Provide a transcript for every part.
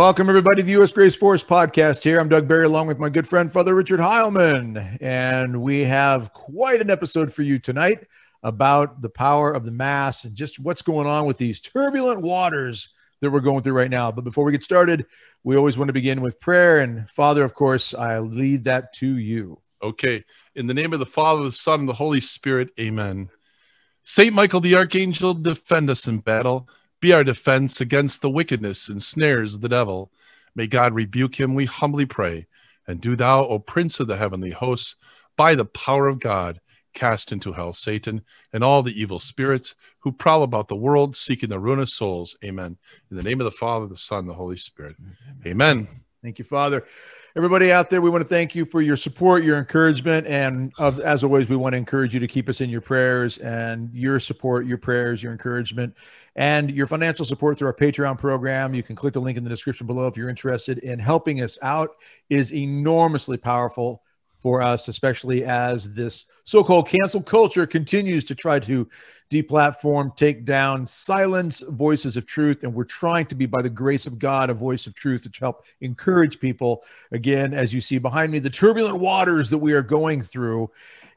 Welcome, everybody, to the U.S. Grace Force podcast here. I'm Doug Barry, along with my good friend, Father Richard Heilman. And we have quite an episode for you tonight about the power of the Mass and just what's going on with these turbulent waters that we're going through right now. But before we get started, we always want to begin with prayer. And Father, of course, I lead that to you. Okay. In the name of the Father, the Son, and the Holy Spirit, amen. Saint Michael the Archangel, defend us in battle be our defense against the wickedness and snares of the devil. May God rebuke him, we humbly pray. And do thou, O Prince of the heavenly hosts, by the power of God, cast into hell Satan and all the evil spirits who prowl about the world seeking the ruin of souls. Amen. In the name of the Father, the Son, the Holy Spirit. Amen. Thank you, Father. Everybody out there, we want to thank you for your support, your encouragement, and of, as always, we want to encourage you to keep us in your prayers and your support, your prayers, your encouragement, and your financial support through our Patreon program. You can click the link in the description below if you're interested in helping us out. is enormously powerful for us, especially as this so-called cancel culture continues to try to deplatform, take down, silence voices of truth. And we're trying to be, by the grace of God, a voice of truth to help encourage people. Again, as you see behind me, the turbulent waters that we are going through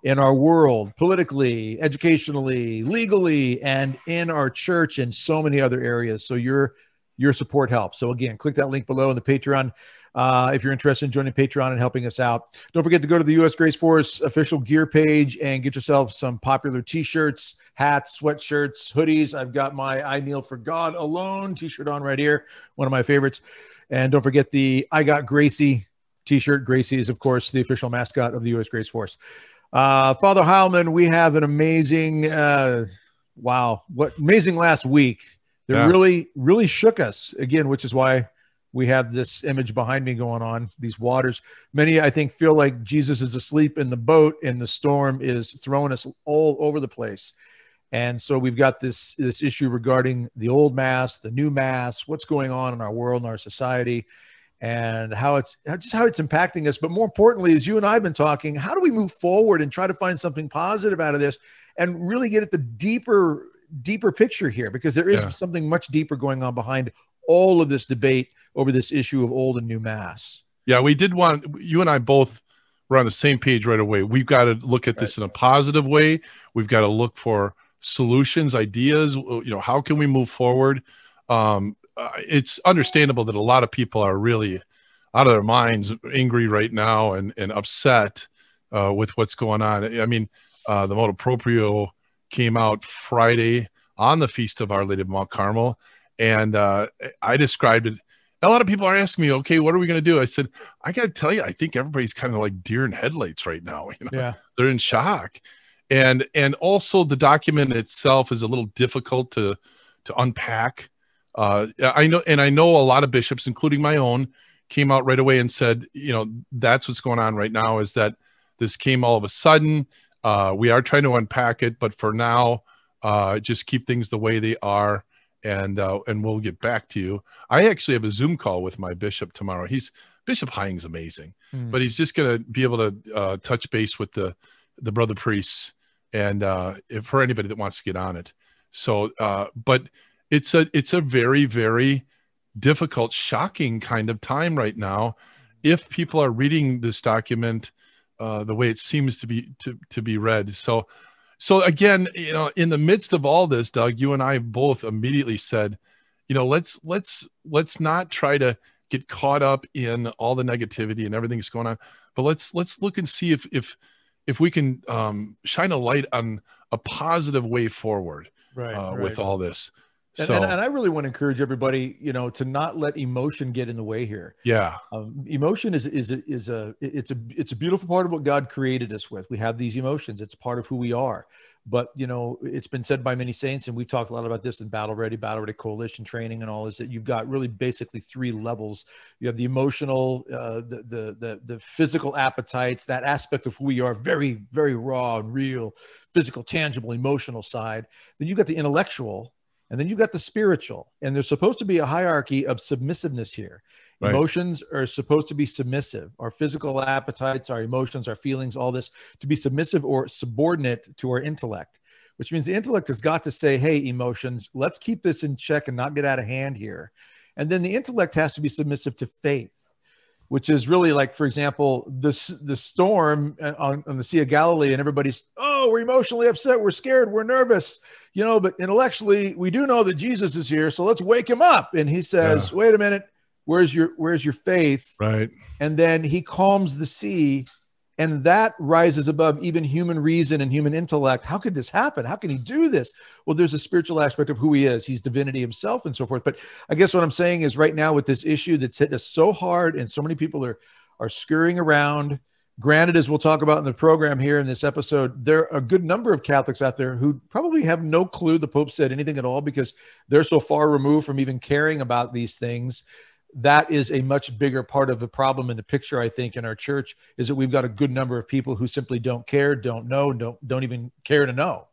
in our world, politically, educationally, legally, and in our church and so many other areas. So your your support helps. So again, click that link below in the Patreon uh, if you're interested in joining Patreon and helping us out. Don't forget to go to the U.S. Grace Force official gear page and get yourself some popular t-shirts, hats, sweatshirts, hoodies. I've got my I Kneel for God Alone t-shirt on right here, one of my favorites. And don't forget the I Got Gracie t-shirt. Gracie is, of course, the official mascot of the U.S. Grace Force. Uh, Father Heilman, we have an amazing, uh, wow, what amazing last week that yeah. really, really shook us again, which is why we have this image behind me going on these waters. Many i think feel like jesus is asleep in the boat and the storm is throwing us all over the place. And so we've got this this issue regarding the old mass the new mass what's going on in our world and our society and how it's just how it's impacting us but more importantly as you and i've been talking how do we move forward and try to find something positive out of this and really get at the deeper deeper picture here because there is yeah. something much deeper going on behind all of this debate over this issue of old and new mass. Yeah, we did want you and I both were on the same page right away. We've got to look at this right. in a positive way. We've got to look for solutions, ideas. You know, how can we move forward? Um, uh, it's understandable that a lot of people are really out of their minds, angry right now, and and upset uh, with what's going on. I mean, uh, the motu proprio came out Friday on the feast of Our Lady of Mount Carmel, and uh, I described it. A lot of people are asking me, okay, what are we going to do? I said, I got to tell you, I think everybody's kind of like deer in headlights right now. You know, yeah. they're in shock, and and also the document itself is a little difficult to to unpack. Uh, I know, and I know a lot of bishops, including my own, came out right away and said, you know, that's what's going on right now. Is that this came all of a sudden? Uh, we are trying to unpack it, but for now, uh, just keep things the way they are and uh, and we'll get back to you. I actually have a Zoom call with my bishop tomorrow. He's Bishop Hying's amazing, mm. but he's just going to be able to uh, touch base with the the brother priests and uh, if, for anybody that wants to get on it. So, uh, but it's a it's a very very difficult, shocking kind of time right now. If people are reading this document uh, the way it seems to be to to be read, so so again, you know, in the midst of all this, Doug, you and I both immediately said, you know, let's let's let's not try to get caught up in all the negativity and everything that's going on, but let's let's look and see if if if we can um, shine a light on a positive way forward right, uh, right. with all this. And, so, and, and, I really want to encourage everybody, you know, to not let emotion get in the way here. Yeah, um, emotion is is a, is a it's a it's a beautiful part of what God created us with. We have these emotions; it's part of who we are. But you know, it's been said by many saints, and we've talked a lot about this in Battle Ready, Battle Ready Coalition training, and all. Is that you've got really basically three levels. You have the emotional, uh, the, the the the physical appetites, that aspect of who we are, very very raw and real, physical, tangible, emotional side. Then you've got the intellectual and then you've got the spiritual, and there's supposed to be a hierarchy of submissiveness here. Right. Emotions are supposed to be submissive. Our physical appetites, our emotions, our feelings, all this to be submissive or subordinate to our intellect, which means the intellect has got to say, hey, emotions, let's keep this in check and not get out of hand here. And then the intellect has to be submissive to faith, which is really like, for example, this the storm uh, on, on the Sea of Galilee, and everybody's, oh, we're emotionally upset, we're scared, we're nervous, you know, but intellectually we do know that Jesus is here, so let's wake him up. And he says, yeah. wait a minute, where's your where's your faith? Right. And then he calms the sea and that rises above even human reason and human intellect. How could this happen? How can he do this? Well, there's a spiritual aspect of who he is. He's divinity himself and so forth. But I guess what I'm saying is right now with this issue that's hitting us so hard and so many people are are scurrying around. Granted, as we'll talk about in the program here in this episode, there are a good number of Catholics out there who probably have no clue the Pope said anything at all because they're so far removed from even caring about these things that is a much bigger part of the problem in the picture i think in our church is that we've got a good number of people who simply don't care don't know don't don't even care to know.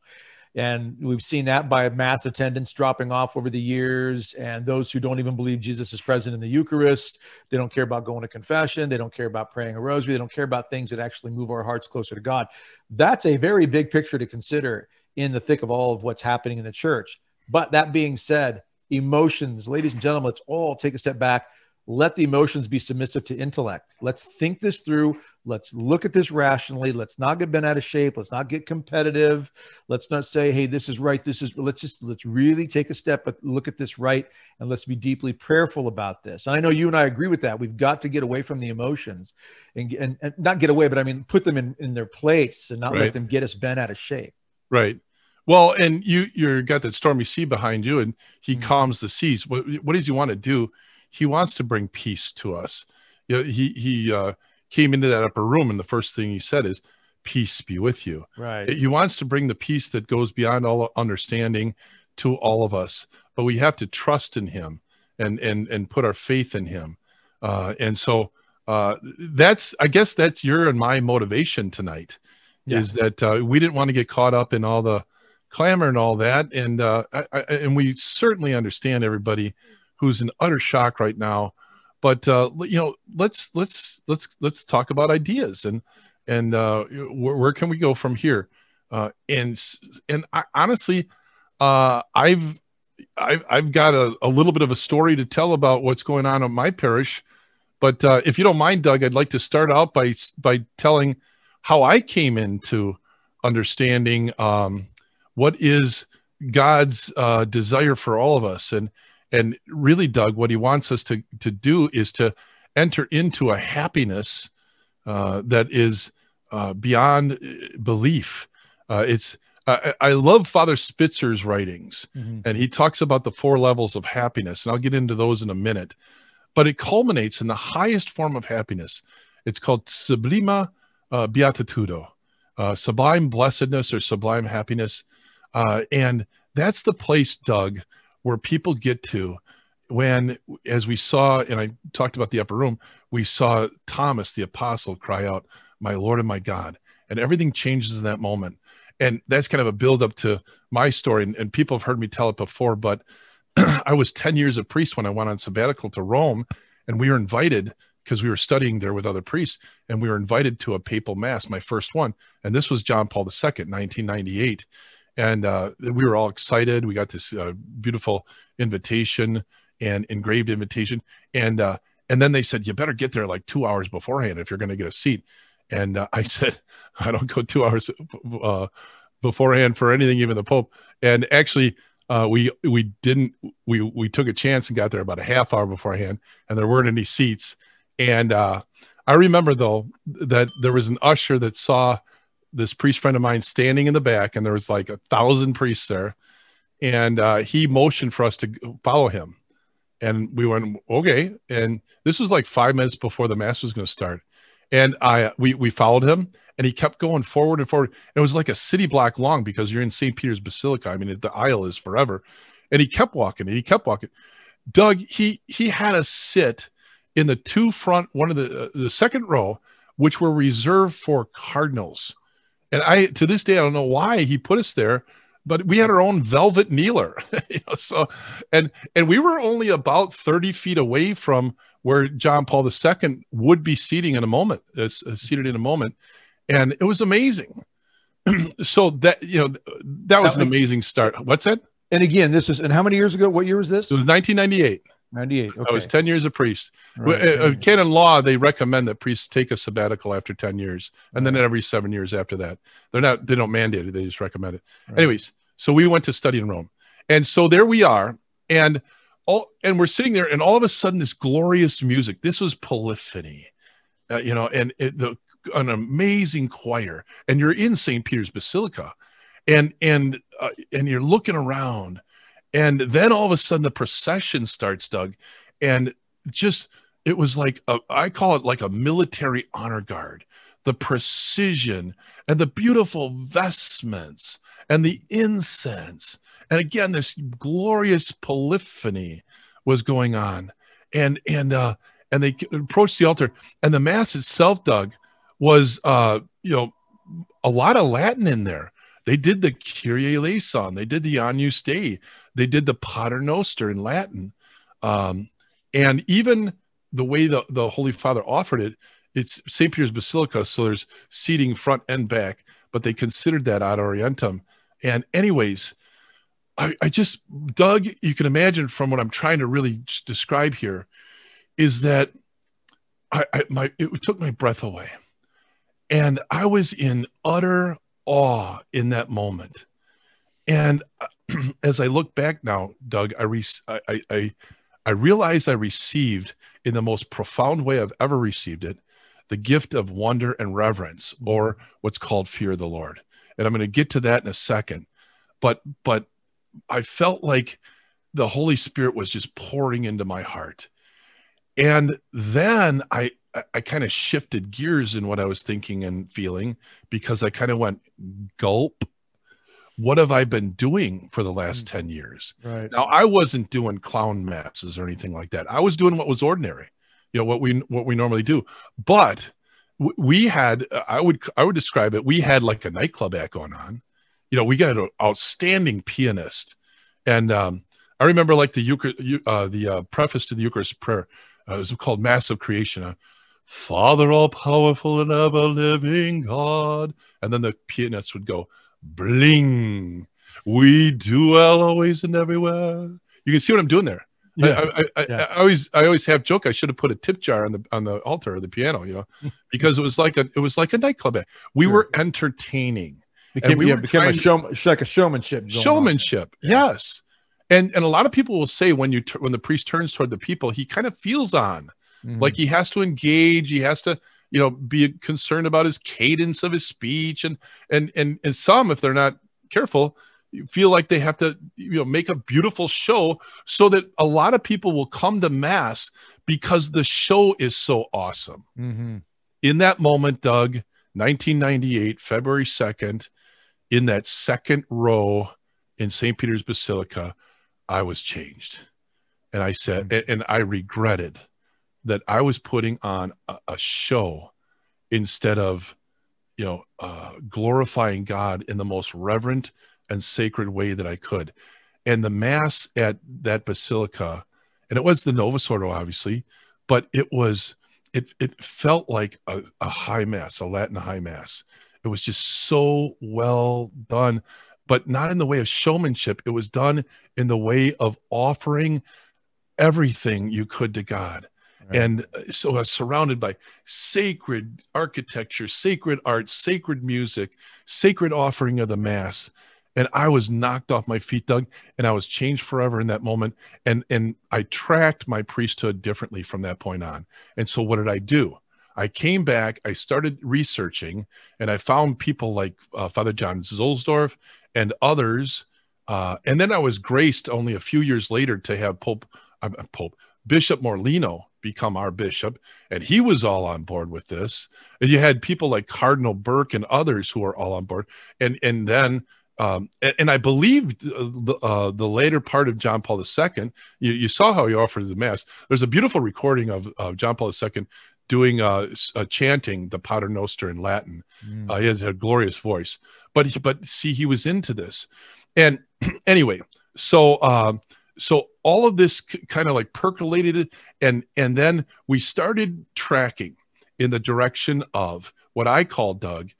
And we've seen that by mass attendance dropping off over the years and those who don't even believe jesus is present in the eucharist they don't care about going to confession they don't care about praying a rosary they don't care about things that actually move our hearts closer to god. That's a very big picture to consider in the thick of all of what's happening in the church. But that being said emotions. Ladies and gentlemen, let's all take a step back. Let the emotions be submissive to intellect. Let's think this through. Let's look at this rationally. Let's not get bent out of shape. Let's not get competitive. Let's not say, hey, this is right. This is, let's just, let's really take a step, but look at this right. And let's be deeply prayerful about this. And I know you and I agree with that. We've got to get away from the emotions and, and, and not get away, but I mean, put them in, in their place and not right. let them get us bent out of shape. Right. Well, and you you got that stormy sea behind you, and he mm-hmm. calms the seas. What what does he want to do? He wants to bring peace to us. You know, he he uh, came into that upper room, and the first thing he said is, "Peace be with you." Right. He wants to bring the peace that goes beyond all understanding to all of us, but we have to trust in Him and and and put our faith in Him. Uh, and so uh, that's I guess that's your and my motivation tonight. Yeah. Is that uh, we didn't want to get caught up in all the clamor and all that. And uh, I, I, and we certainly understand everybody who's in utter shock right now. But uh, you know, let's let's let's let's talk about ideas and and uh, where, where can we go from here? Uh, and and I, honestly, uh, I've I've, I've got a, a little bit of a story to tell about what's going on in my parish. But uh, if you don't mind, Doug, I'd like to start out by by telling how I came into understanding um, what is God's uh, desire for all of us, and and really, Doug, what He wants us to to do is to enter into a happiness uh, that is uh, beyond uh, belief. Uh, it's I, I, love Father Spitzer's writings, mm-hmm. and he talks about the four levels of happiness, and I'll get into those in a minute. But it culminates in the highest form of happiness. It's called sublima uh, beatitudo, uh, sublime blessedness or sublime happiness. Uh, and that's the place, Doug, where people get to when, as we saw, and I talked about the upper room, we saw Thomas the apostle cry out, My Lord and my God. And everything changes in that moment. And that's kind of a build up to my story. And, and people have heard me tell it before, but I was 10 years a priest when I went on sabbatical to Rome, and we were invited because we were studying there with other priests, and we were invited to a papal mass, my first one. And this was John Paul II, 1998 and uh, we were all excited. We got this uh, beautiful invitation and engraved invitation, and uh, and then they said you better get there like two hours beforehand if you're going to get a seat. And uh, I said I don't go two hours uh, beforehand for anything, even the Pope. And actually, uh, we we didn't we we took a chance and got there about a half hour beforehand, and there weren't any seats. And I remember though that there was an usher that saw this priest friend of mine standing in the back, and there was like a thousand priests there, and uh, he motioned for us to follow him, and we went okay. And this was like five minutes before the mass was going to start, and I we we followed him, and he kept going forward and forward. It was like a city block long because you're in St. Peter's Basilica. I mean, the aisle is forever, and he kept walking, and he kept walking. Doug, he he had us sit in the two front, one of the uh, the second row, which were reserved for cardinals and I to this day I don't know why he put us there, but we had our own velvet kneeler. you know, so and and we were only about 30 feet away from where John Paul II would be seating in a moment, uh, uh seated in a moment, and it was amazing. so that you know that was an amazing start. What's that? And again, this is and how many years ago? What year was this? It was 1998. 98. Okay. I was 10 years a priest. Right. Uh, uh, canon law, they recommend that priests take a sabbatical after 10 years and then every seven years after that. They're not, they don't mandate it, they just recommend it. Right. Anyways, so we went to study in Rome. And so there we are. And all, and we're sitting there, and all of a sudden, this glorious music. This was polyphony, uh, you know, and it, the an amazing choir. And you're in St. Peter's Basilica, and and uh, and you're looking around, and then all of a sudden the procession starts, Doug, and just it was like a, I call it like a military honor guard. The precision and the beautiful vestments and the incense. And again this glorious polyphony was going on. And and uh and they approached the altar. And the mass itself doug was uh you know a lot of latin in there. They did the kyrie eleison. They did the agnus dei they did the pater noster in latin. Um and even the way the, the holy father offered it it's st peter's basilica so there's seating front and back but they considered that ad orientem. And anyways I, I just, Doug, you can imagine from what I'm trying to really describe here is that I, I my it took my breath away, and I was in utter awe in that moment. And as I look back now, Doug, I, re- I, I, I realize I received in the most profound way I've ever received it, the gift of wonder and reverence, or what's called fear of the Lord. And I'm going to get to that in a second. But but I felt like the Holy Spirit was just pouring into my heart. And then I I kind of shifted gears in what I was thinking and feeling because I kind of went gulp. What have I been doing for the last 10 years? Right. Now I wasn't doing clown masses or anything like that. I was doing what was ordinary, you know, what we what we normally do. But we had I would I would describe it, we had like a nightclub act going on you know, we got an outstanding pianist. And um, I remember like the Euchar- uh, the uh, preface to the Eucharist prayer. Uh, it was called Mass of Creation. Uh, Father, all powerful and ever living God. And then the pianist would go, bling. We dwell always and everywhere. You can see what I'm doing there. Yeah. I, I, I, Yeah. I always I always have joke. I should have put a tip jar on the on the altar of the piano, you know, because it was like a it was like a nightclub. We Sure. were entertaining Became, we yeah, became a show, like a showmanship. showmanship Yeah. yes and and a lot of people will say when you t- when the priest turns toward the people he kind of feels on Mhm. like he has to engage he has to you know be concerned about his cadence of his speech and and and and some if they're not careful feel like they have to you know make a beautiful show so that a lot of people will come to mass because the show is so awesome Mhm. in that moment, Doug, 1998, February 2nd, in that second row in St. Peter's Basilica, I was changed. And I said, and, and I regretted that I was putting on a, a show instead of, you know, uh, glorifying God in the most reverent and sacred way that I could. And the Mass at that Basilica, and it was the Novus Ordo, obviously, but it was it it felt like a, a high mass, a Latin high mass. It was just so well done, but not in the way of showmanship. It was done in the way of offering everything you could to God. And uh, so I was surrounded by sacred architecture, sacred art, sacred music, sacred offering of the mass. And I was knocked off my feet, Doug, and I was changed forever in that moment. And and I tracked my priesthood differently from that point on. And so what did I do? I came back, I started researching, and I found people like uh, Father John Zuhlsdorf and others. Uh, and then I was graced only a few years later to have Pope, uh, Pope Bishop Morlino become our bishop, and he was all on board with this. And you had people like Cardinal Burke and others who were all on board. And and then um, and, and I believe uh, the, uh, the later part of John Paul II, you, you saw how he offered the mass. There's a beautiful recording of, of John Paul II doing uh, uh, chanting the Pater Noster in Latin. Mm. Uh, he has a glorious voice, but he, but see, he was into this, and anyway, so um, so all of this k- kind of like percolated, and and then we started tracking in the direction of what I call Doug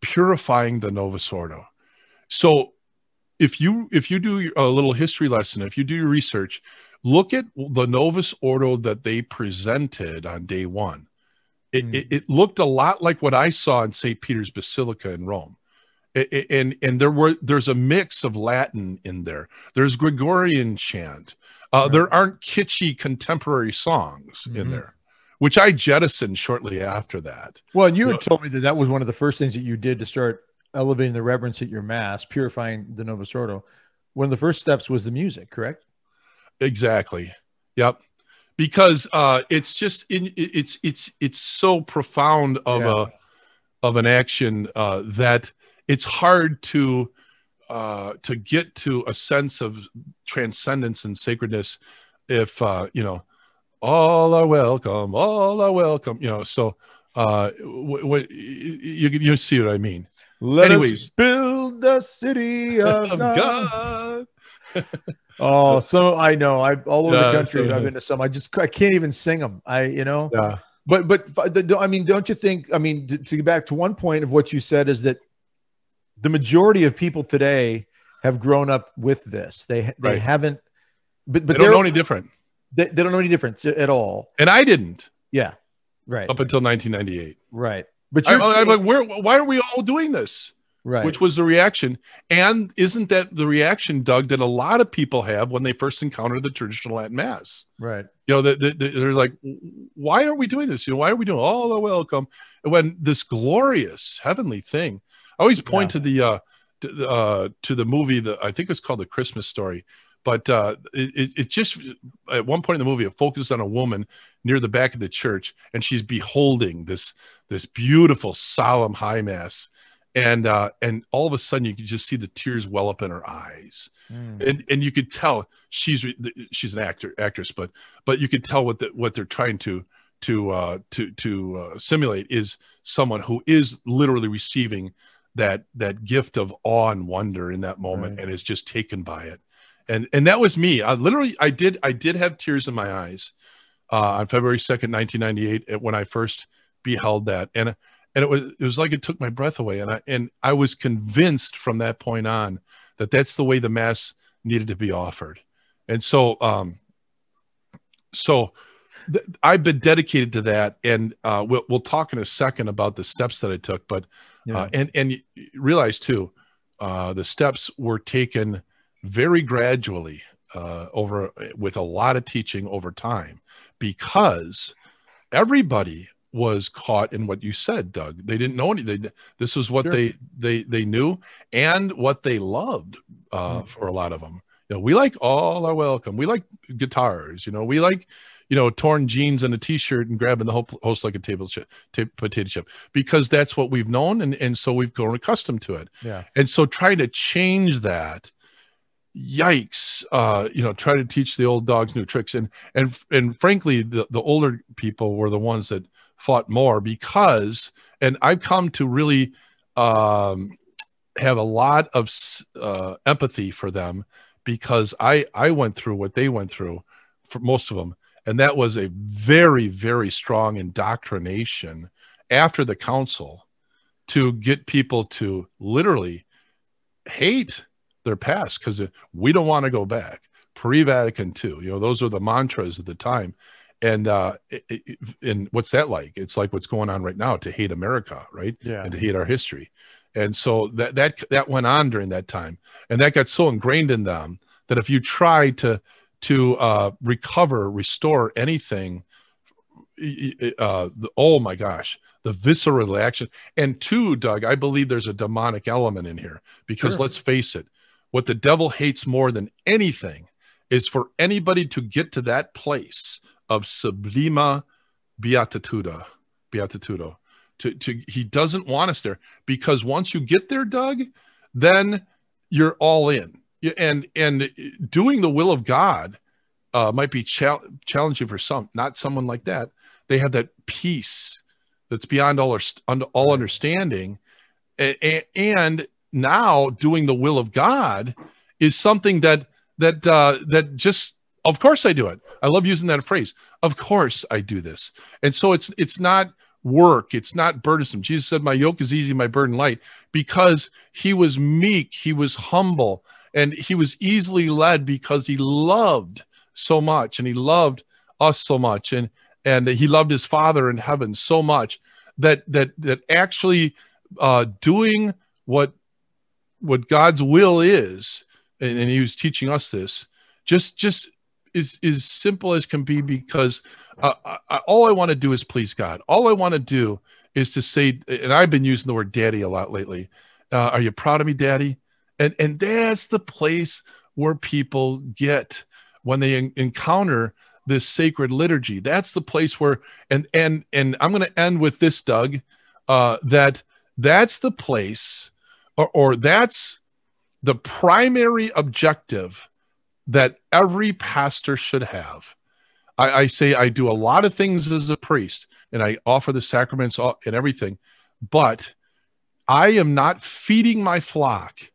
purifying the Novus Ordo. So if you if you do a little history lesson, if you do your research, look at the Novus Ordo that they presented on day one. It, Mm. it, it looked a lot like what I saw in St. Peter's Basilica in Rome. And and there were there's a mix of Latin in there. There's Gregorian chant. Uh, Right. There aren't kitschy contemporary songs in Mhm. there, which I jettisoned shortly after that. Well, and you No. had told me that that was one of the first things that you did to start elevating the reverence at your mass, purifying the Novus Ordo. One of the first steps was the music, correct? Exactly. Yep. Because uh, it's just in it's it's it's so profound of Yeah. a of an action uh, that it's hard to uh, to get to a sense of transcendence and sacredness if uh, you know all are welcome, all are welcome. You know, so uh, w- w- you you see what I mean. Let Anyways. us build the city of, Of God. God. Oh, so I know. I all over Yeah, the country. I've been to some. I just I can't even sing them. I you know. Yeah. But but I mean, don't you think? I mean, to, to get back to one point of what you said is that the majority of people today have grown up with this. They they Right. haven't. But but They don't know any different, they, they don't know any difference at all. and I didn't Yeah. Right. up until 1998. Right. But I, you're I'm like, where? Why are we all doing this? right. Which was the reaction, and isn't that the reaction, Doug, that a lot of people have when they first encounter the traditional Latin Mass? right. You know, that that- that they're like, why are we doing this? You know, why are we doing all the welcome when this glorious heavenly thing? I always point to the uh, to, the, uh, to the movie that I think it's called the Christmas Story, but uh, it, it, it just at one point in the movie it focuses on a woman near the back of the church, and she's beholding this this beautiful solemn high mass, and uh, and all of a sudden you can just see the tears well up in her eyes Mm. and and you could tell she's she's an actor actress but but you could tell what the, what they're trying to to uh to to uh, simulate is someone who is literally receiving that that gift of awe and wonder in that moment Right. and is just taken by it. And and that was me. I literally i did i did have tears in my eyes uh on february 2nd 1998 uh, when i first beheld that. And and it was it was like it took my breath away. And i and i was convinced from that point on that that's the way the mass needed to be offered. And so um so th- i've been dedicated to that. And uh we'll, we'll talk in a second about the steps that i took but Yeah. uh, and and realize too uh the steps were taken very gradually uh over with a lot of teaching over time because everybody was caught in what you said doug they didn't know anything this was what Sure. they they they knew and what they loved uh Mm. for a lot of them you know we like all are welcome we like guitars you know we like you know torn jeans and a t-shirt and grabbing the whole host like a table chip, ta- potato chip because that's what we've known and and so we've grown accustomed to it. Yeah. and so trying to change that. Yikes. Uh you know try to teach the old dogs new tricks. And and and frankly the the older people were the ones that fought more because and i've come to really um have a lot of uh empathy for them because i i went through what they went through for most of them and that was a very very strong indoctrination after the council to get people to literally hate their past because we don't want to go back. Pre-vatican II. you know those are the mantras at the time. And uh it, it, and what's that like? It's like what's going on right now to hate america right? Yeah. and to hate our history. And so that that that went on during that time. And that got so ingrained in them that if you try to to uh recover restore anything uh the, oh my gosh the visceral reaction and two doug i believe there's a demonic element in here because Sure. let's face it what the devil hates more than anything is for anybody to get to that place of sublima beatituda beatitudo to, to he doesn't want us there because once you get there doug then you're all in and and doing the will of god uh, might be chal- challenging for some not someone like that. They have that peace that's beyond all, our, all understanding. A- a- and now doing the will of god is something that that uh that just of course i do it. I love using that phrase. Of course i do this. And so it's it's not work. It's not burdensome. Jesus said my yoke is easy my burden light. Because he was meek he was humble and he was easily led because he loved so much and he loved us so much and and he loved his father in heaven so much that that that actually uh, doing what what God's will is, and, and, he was teaching us this, just just is is simple as can be because uh, I, all I want to do is please God. All I want to do is to say, and I've been using the word "daddy" a lot lately. Uh, are you proud of me, Daddy? And and that's the place where people get when they en- encounter this sacred liturgy. That's the place where and and and I'm going to end with this, Doug. Uh, that that's the place, or, or that's the primary objective that every pastor should have. I, I, say I do a lot of things as a priest, and I offer the sacraments and everything, but I am not feeding my flock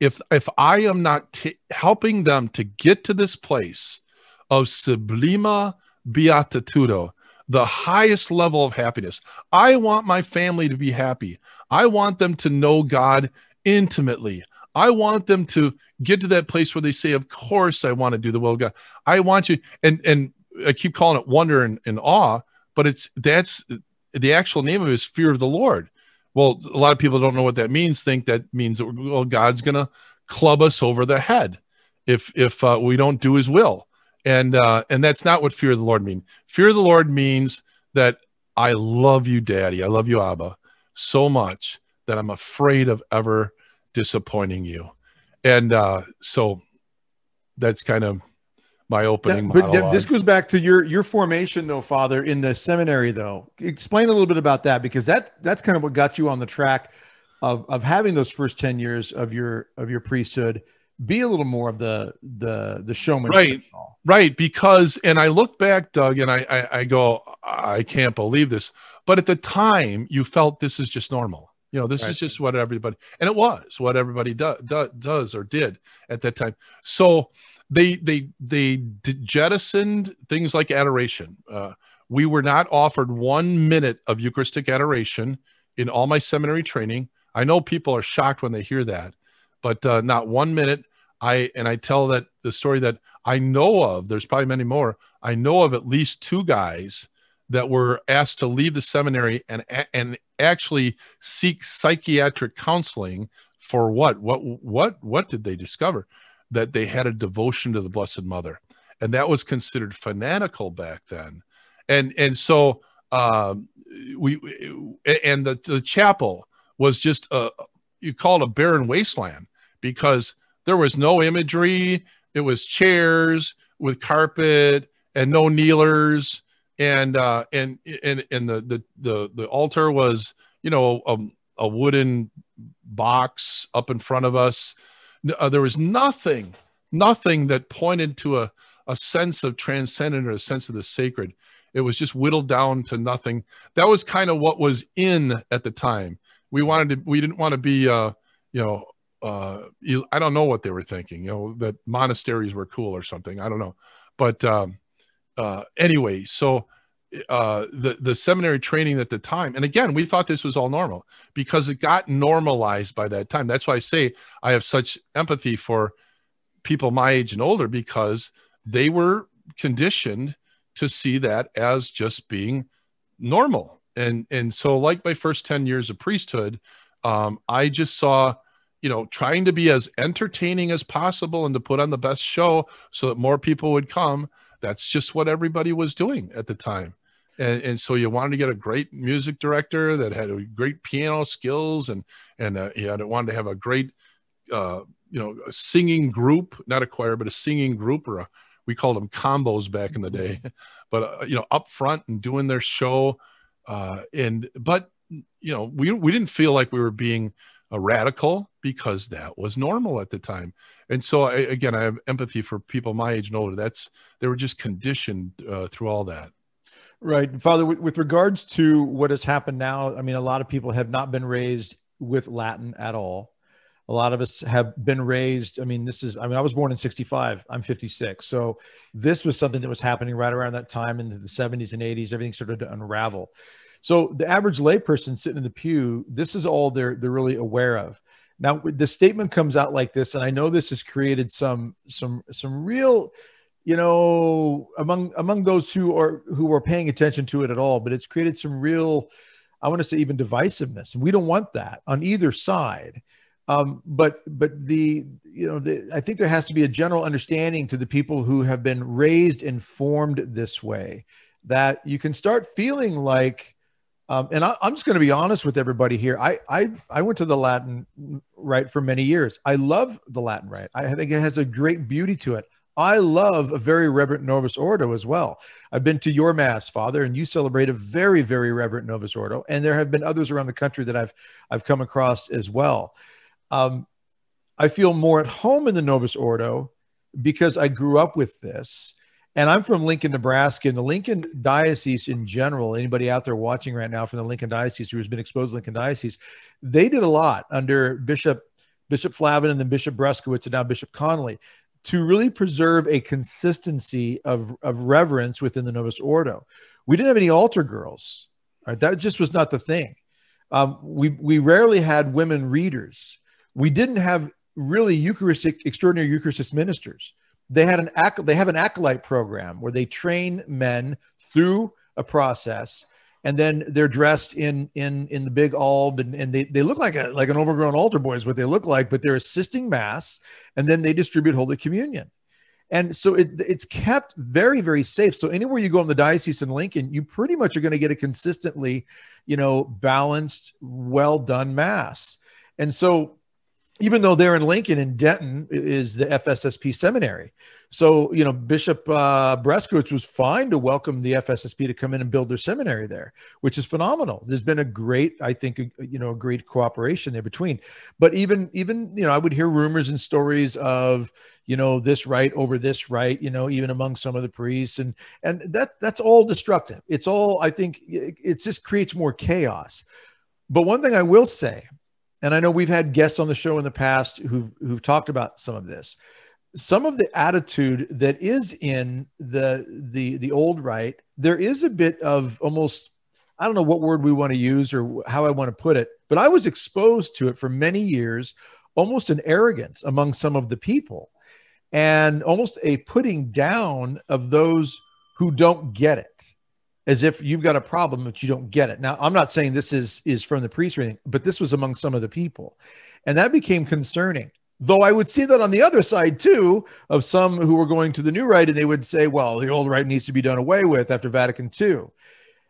if if I am not t- helping them to get to this place of sublima beatitudo, the highest level of happiness. I want my family to be happy. I want them to know God intimately. I want them to get to that place where they say, Of course, I want to do the will of God. I want you, and and I keep calling it wonder and, and awe, but it's that's the actual name of it is fear of the Lord. Well, a lot of people don't know what that means, think that means that well, God's gonna club us over the head if if uh, we don't do his will and uh, and that's not what fear of the Lord means. Fear of the Lord means that I love you, Daddy. I love you, Abba, so much that I'm afraid of ever disappointing you. And uh, so that's kind of my opening. That, but this goes back to your your formation, though, Father, in the seminary. Though, explain a little bit about that because that that's kind of what got you on the track of of having those first ten years of your of your priesthood be a little more of the the the showman right right because and i look back doug and I, I, I go i can't believe this but at the time you felt this is just normal you know this right. is just what everybody and it was what everybody do, do, does or did at that time so they they they jettisoned things like adoration uh, we were not offered one minute of eucharistic adoration in all my seminary training i know people are shocked when they hear that but uh, not one minute I and I tell that the story that I know of, there's probably many more. I know of at least two guys that were asked to leave the seminary and and actually seek psychiatric counseling for what? What what what did they discover? That they had a devotion to the Blessed Mother. And that was considered fanatical back then. And and so um, we and the, the chapel was just a you call it a barren wasteland because there was no imagery. It was chairs with carpet and no kneelers, and uh, and and and the the the the altar was you know a, a wooden box up in front of us. Uh, there was nothing, nothing that pointed to a a sense of transcendent or a sense of the sacred. It was just whittled down to nothing. That was kind of what was in at the time. We wanted to. We didn't want to be, uh, you know, uh, I don't know what they were thinking, you know, that monasteries were cool or something. I don't know. But um, uh, anyway, so uh, the, the seminary training at the time, and again, we thought this was all normal because it got normalized by that time. That's why I say I have such empathy for people my age and older because they were conditioned to see that as just being normal. And, and so like my first 10 years of priesthood, um, I just saw you know, trying to be as entertaining as possible and to put on the best show so that more people would come. That's just what everybody was doing at the time. And, and so you wanted to get a great music director that had great piano skills and and uh, you had, wanted to have a great uh, you know a singing group, not a choir, but a singing group or a, we called them combos back in the day, but uh, you know up front and doing their show. Uh, and but you know we we didn't feel like we were being a radical because that was normal at the time. And so, I, again, I have empathy for people my age and older. That's they were just conditioned uh, through all that. Right, Father. With, with regards to what has happened now, I mean, a lot of people have not been raised with Latin at all. A lot of us have been raised. I mean, this is, I mean, I was born in 65, I'm 56. So this was something that was happening right around that time in the 70s and 80s. Everything started to unravel. So the average layperson sitting in the pew, this is all they're they're really aware of. Now the statement comes out like this, and I know this has created some some some real you know, among among those who are who are paying attention to it at all. But it's created some real, I want to say, even divisiveness, and we don't want that on either side. Um, but but the you know the, I think there has to be a general understanding to the people who have been raised and formed this way that you can start feeling like um, and I, am just going to be honest with everybody here. I, I I went to the Latin rite for many years. I love the Latin rite. I think it has a great beauty to it. I love a very reverent Novus Ordo as well. I've been to your mass, Father, and you celebrate a very, very reverent Novus Ordo. And there have been others around the country that I've I've come across as well. Um, I feel more at home in the Novus Ordo because I grew up with this and I'm from Lincoln, Nebraska, and the Lincoln Diocese in general. Anybody out there watching right now from the Lincoln Diocese who has been exposed to Lincoln Diocese, they did a lot under Bishop Bishop Flavin and then Bishop Bruskewitz and now Bishop Conley to really preserve a consistency of, of reverence within the Novus Ordo. We didn't have any altar girls. Right? That just was not the thing. Um, we we rarely had women readers. We didn't have really Eucharistic, extraordinary Eucharist ministers they had an they have an acolyte program where they train men through a process and then they're dressed in in in the big alb and, and they, they look like a like an overgrown altar boy is what they look like but they're assisting mass and then they distribute holy communion. And so it, it's kept very very safe. So anywhere you go in the diocese in lincoln you pretty much are going to get a consistently you know balanced well done mass. And so even though they're in Lincoln and Denton is the FSSP seminary. So, you know, Bishop uh, Bruskewitz was fine to welcome the FSSP to come in and build their seminary there, which is phenomenal. There's been a great, I think, a, you know, a great cooperation there between. But even, even, you know, I would hear rumors and stories of, you know, this rite over this rite, you know, even among some of the priests, and and that that's all destructive. It's all, I think, it, it just creates more chaos. But one thing I will say and I know we've had guests on the show in the past who've who've talked about some of this. Some of the attitude that is in the the the old rite, there is a bit of almost I don't know what word we want to use or how I want to put it, but I was exposed to it for many years, almost an arrogance among some of the people, and almost a putting down of those who don't get it as if you've got a problem but you don't get it. Now, I'm not saying this is is from the priest anything, but this was among some of the people, and that became concerning. Though I would see that on the other side too, of some who were going to the new rite, and they would say, "Well, the old rite needs to be done away with after Vatican II."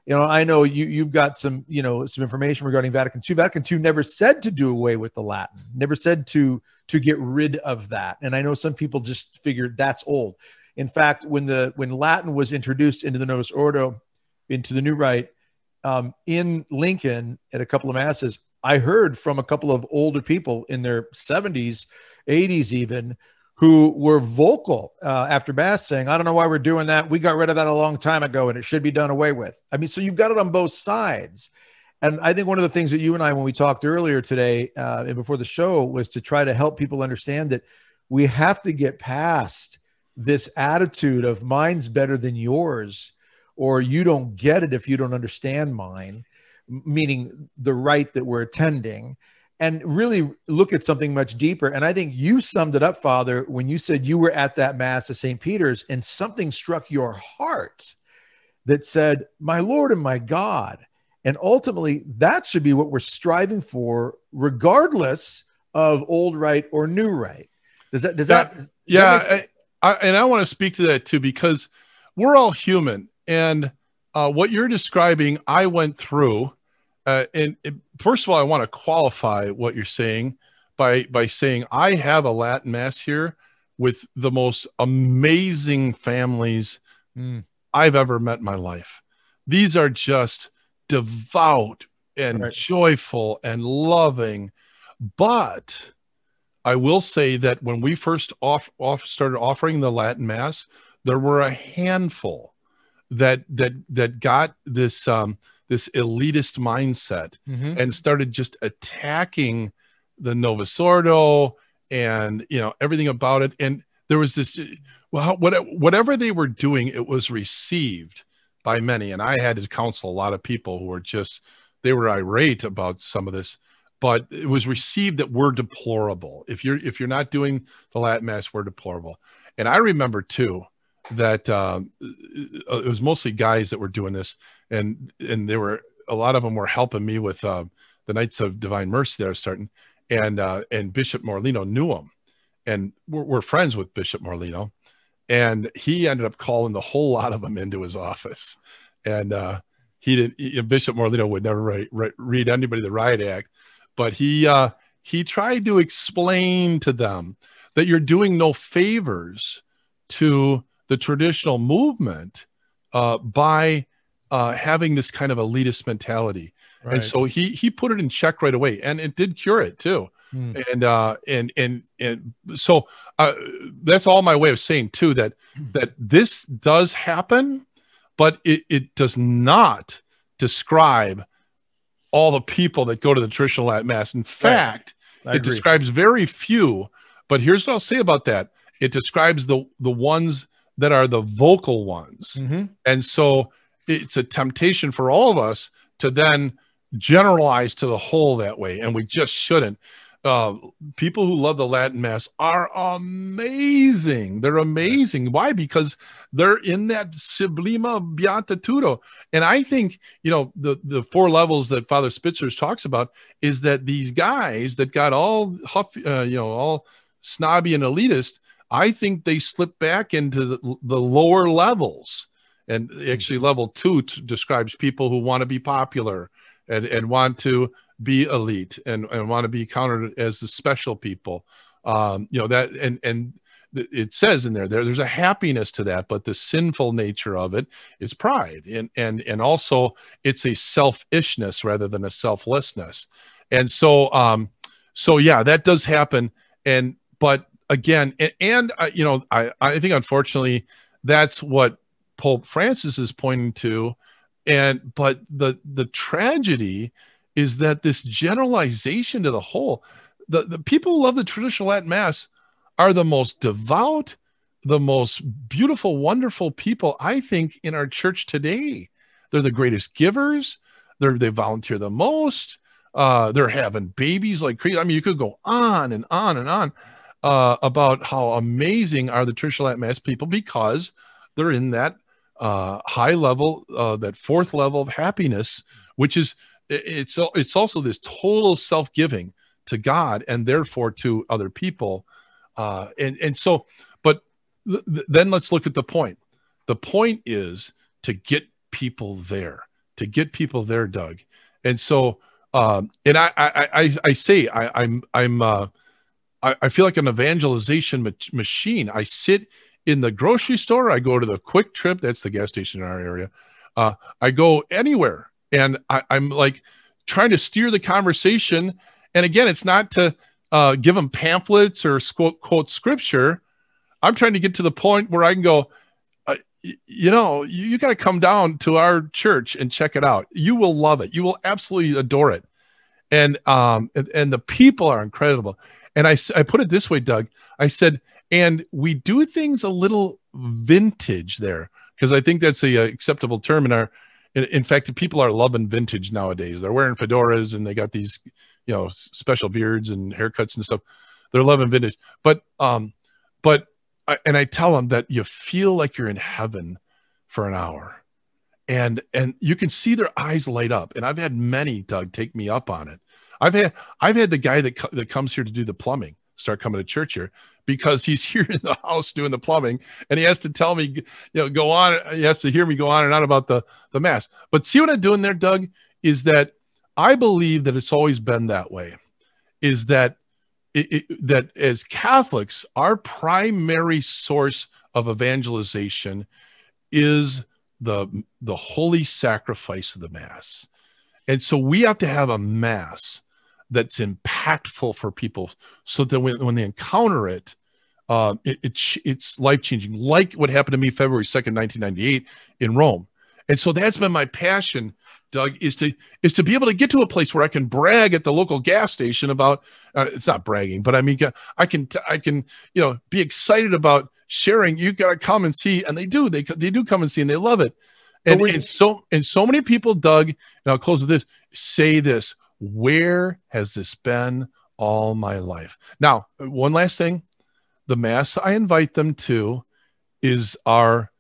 You know, I know you you've got some you know some information regarding Vatican II. Vatican II never said to do away with the Latin, never said to to get rid of that. And I know some people just figured that's old. In fact, when the when Latin was introduced into the Novus Ordo into the new rite um, in Lincoln at a couple of masses, I heard from a couple of older people in their 70s, 80s, even who were vocal uh, after mass saying, I don't know why we're doing that. We got rid of that a long time ago and it should be done away with. I mean, so you've got it on both sides. And I think one of the things that you and I, when we talked earlier today uh, and before the show, was to try to help people understand that we have to get past this attitude of mine's better than yours or you don't get it if you don't understand mine, meaning the rite that we're attending, and really look at something much deeper. And I think you summed it up, Father, when you said you were at that Mass at St. Peter's and something struck your heart that said, My Lord and my God. And ultimately, that should be what we're striving for, regardless of old rite or new rite. Does that, does that, that yeah. That I, I, and I want to speak to that too, because we're all human and uh, what you're describing, I went through. Uh, and it, first of all, I want to qualify what you're saying by by saying I have a Latin mass here with the most amazing families mm. I've ever met in my life. These are just devout and right. joyful and loving. But I will say that when we first off, off started offering the Latin Mass, there were a handful that that that got this um, this elitist mindset mm-hmm. and started just attacking the Novus Ordo and you know everything about it. And there was this well, whatever they were doing, it was received by many. And I had to counsel a lot of people who were just they were irate about some of this but it was received that we're deplorable. If you're if you're not doing the Latin Mass, we're deplorable. And I remember too, that um, it was mostly guys that were doing this, and and they were a lot of them were helping me with uh, the Knights of Divine Mercy that I was starting, and uh, and Bishop Morlino knew him, and we're, we're friends with Bishop Morlino, and he ended up calling the whole lot of them into his office, and uh, he didn't. He, Bishop Morlino would never write, write, read anybody the riot act, but he uh, he tried to explain to them that you're doing no favors to the traditional movement uh, by uh, having this kind of elitist mentality. Right. And so he he put it in check right away, and it did cure it too. Hmm. And uh, and and and so uh, that's all my way of saying too that that this does happen, but it it does not describe all the people that go to the traditional Latin mass. In fact, right. it describes very few. But here's what I'll say about that: it describes the the ones that are the vocal ones, mm-hmm. and so it's a temptation for all of us to then generalize to the whole that way, and we just shouldn't. Uh, people who love the Latin Mass are amazing. They're amazing. Why? Because they're in that sublima beatitudo. And I think, you know, the, the four levels that Father Spitzers talks about is that these guys that got all huff, uh, you know, all snobby and elitist, I think they slip back into the, the lower levels. And actually mm-hmm. level two t- describes people who want to be popular and, and want to be elite and, and want to be counted as the special people. Um, you know that and and it says in there, there there's a happiness to that but the sinful nature of it is pride. And and and also it's a selfishness rather than a selflessness. And so um so yeah that does happen. And but again and, and uh, you know i i think unfortunately that's what Pope Francis is pointing to. And but the the tragedy is that this generalization to the whole, the, the people who love the traditional Latin Mass are the most devout, the most beautiful, wonderful people, I think, in our church today. They're the greatest givers. They're they volunteer the most. Uh, they're having babies like crazy. I mean, you could go on and on and on uh, about how amazing are the Latin Mass people because they're in that uh, high level, uh, that fourth level of happiness, which is it's it's also this total self giving to God and therefore to other people, uh, and and so, but th- then let's look at the point. The point is to get people there, to get people there, Doug, and so. Um, and I, I, I, I say I, I'm, I'm, uh, I, I feel like an evangelization ma- machine. I sit in the grocery store. I go to the QuikTrip. That's the gas station in our area. Uh, I go anywhere, and I, am like trying to steer the conversation. And again, it's not to uh, give them pamphlets or quote, quote scripture. I'm trying to get to the point where I can go. Uh, you know, you, you got to come down to our church and check it out. You will love it. You will absolutely adore it. And um and, and the people are incredible. And I I put it this way, Doug. I said and we do things a little vintage there because I think that's a, a, acceptable term in our. In, in, fact, people are loving vintage nowadays. They're wearing fedoras and they got these, you know, special beards and haircuts and stuff. They're loving vintage, but um, but I, and I tell them that you feel like you're in heaven for an hour, and and you can see their eyes light up. And I've had many, Doug, take me up on it. I've had I've had the guy that that comes here to do the plumbing start coming to church here because he's here in the house doing the plumbing and he has to tell me you know go on he has to hear me go on and on about the the mass. But see what i'm doing there doug is that i believe that it's always been that way is that it, it, that as catholics our primary source of evangelization is the the holy sacrifice of the mass. And so we have to have a mass that's impactful for people so that when, when they encounter it, uh, it, it it's life changing, like what happened to me February 2nd, 1998 in Rome. And so that's been my passion, Doug, is to is to be able to get to a place where I can brag at the local gas station about uh, it's not bragging, but I mean I can I can you know be excited about sharing. You got to come and see, and they do they they do come and see, and they love it. And, and so and so many people, Doug, and I'll close with this: say this where has this been all my life? Now, one last thing the mass I invite them to is our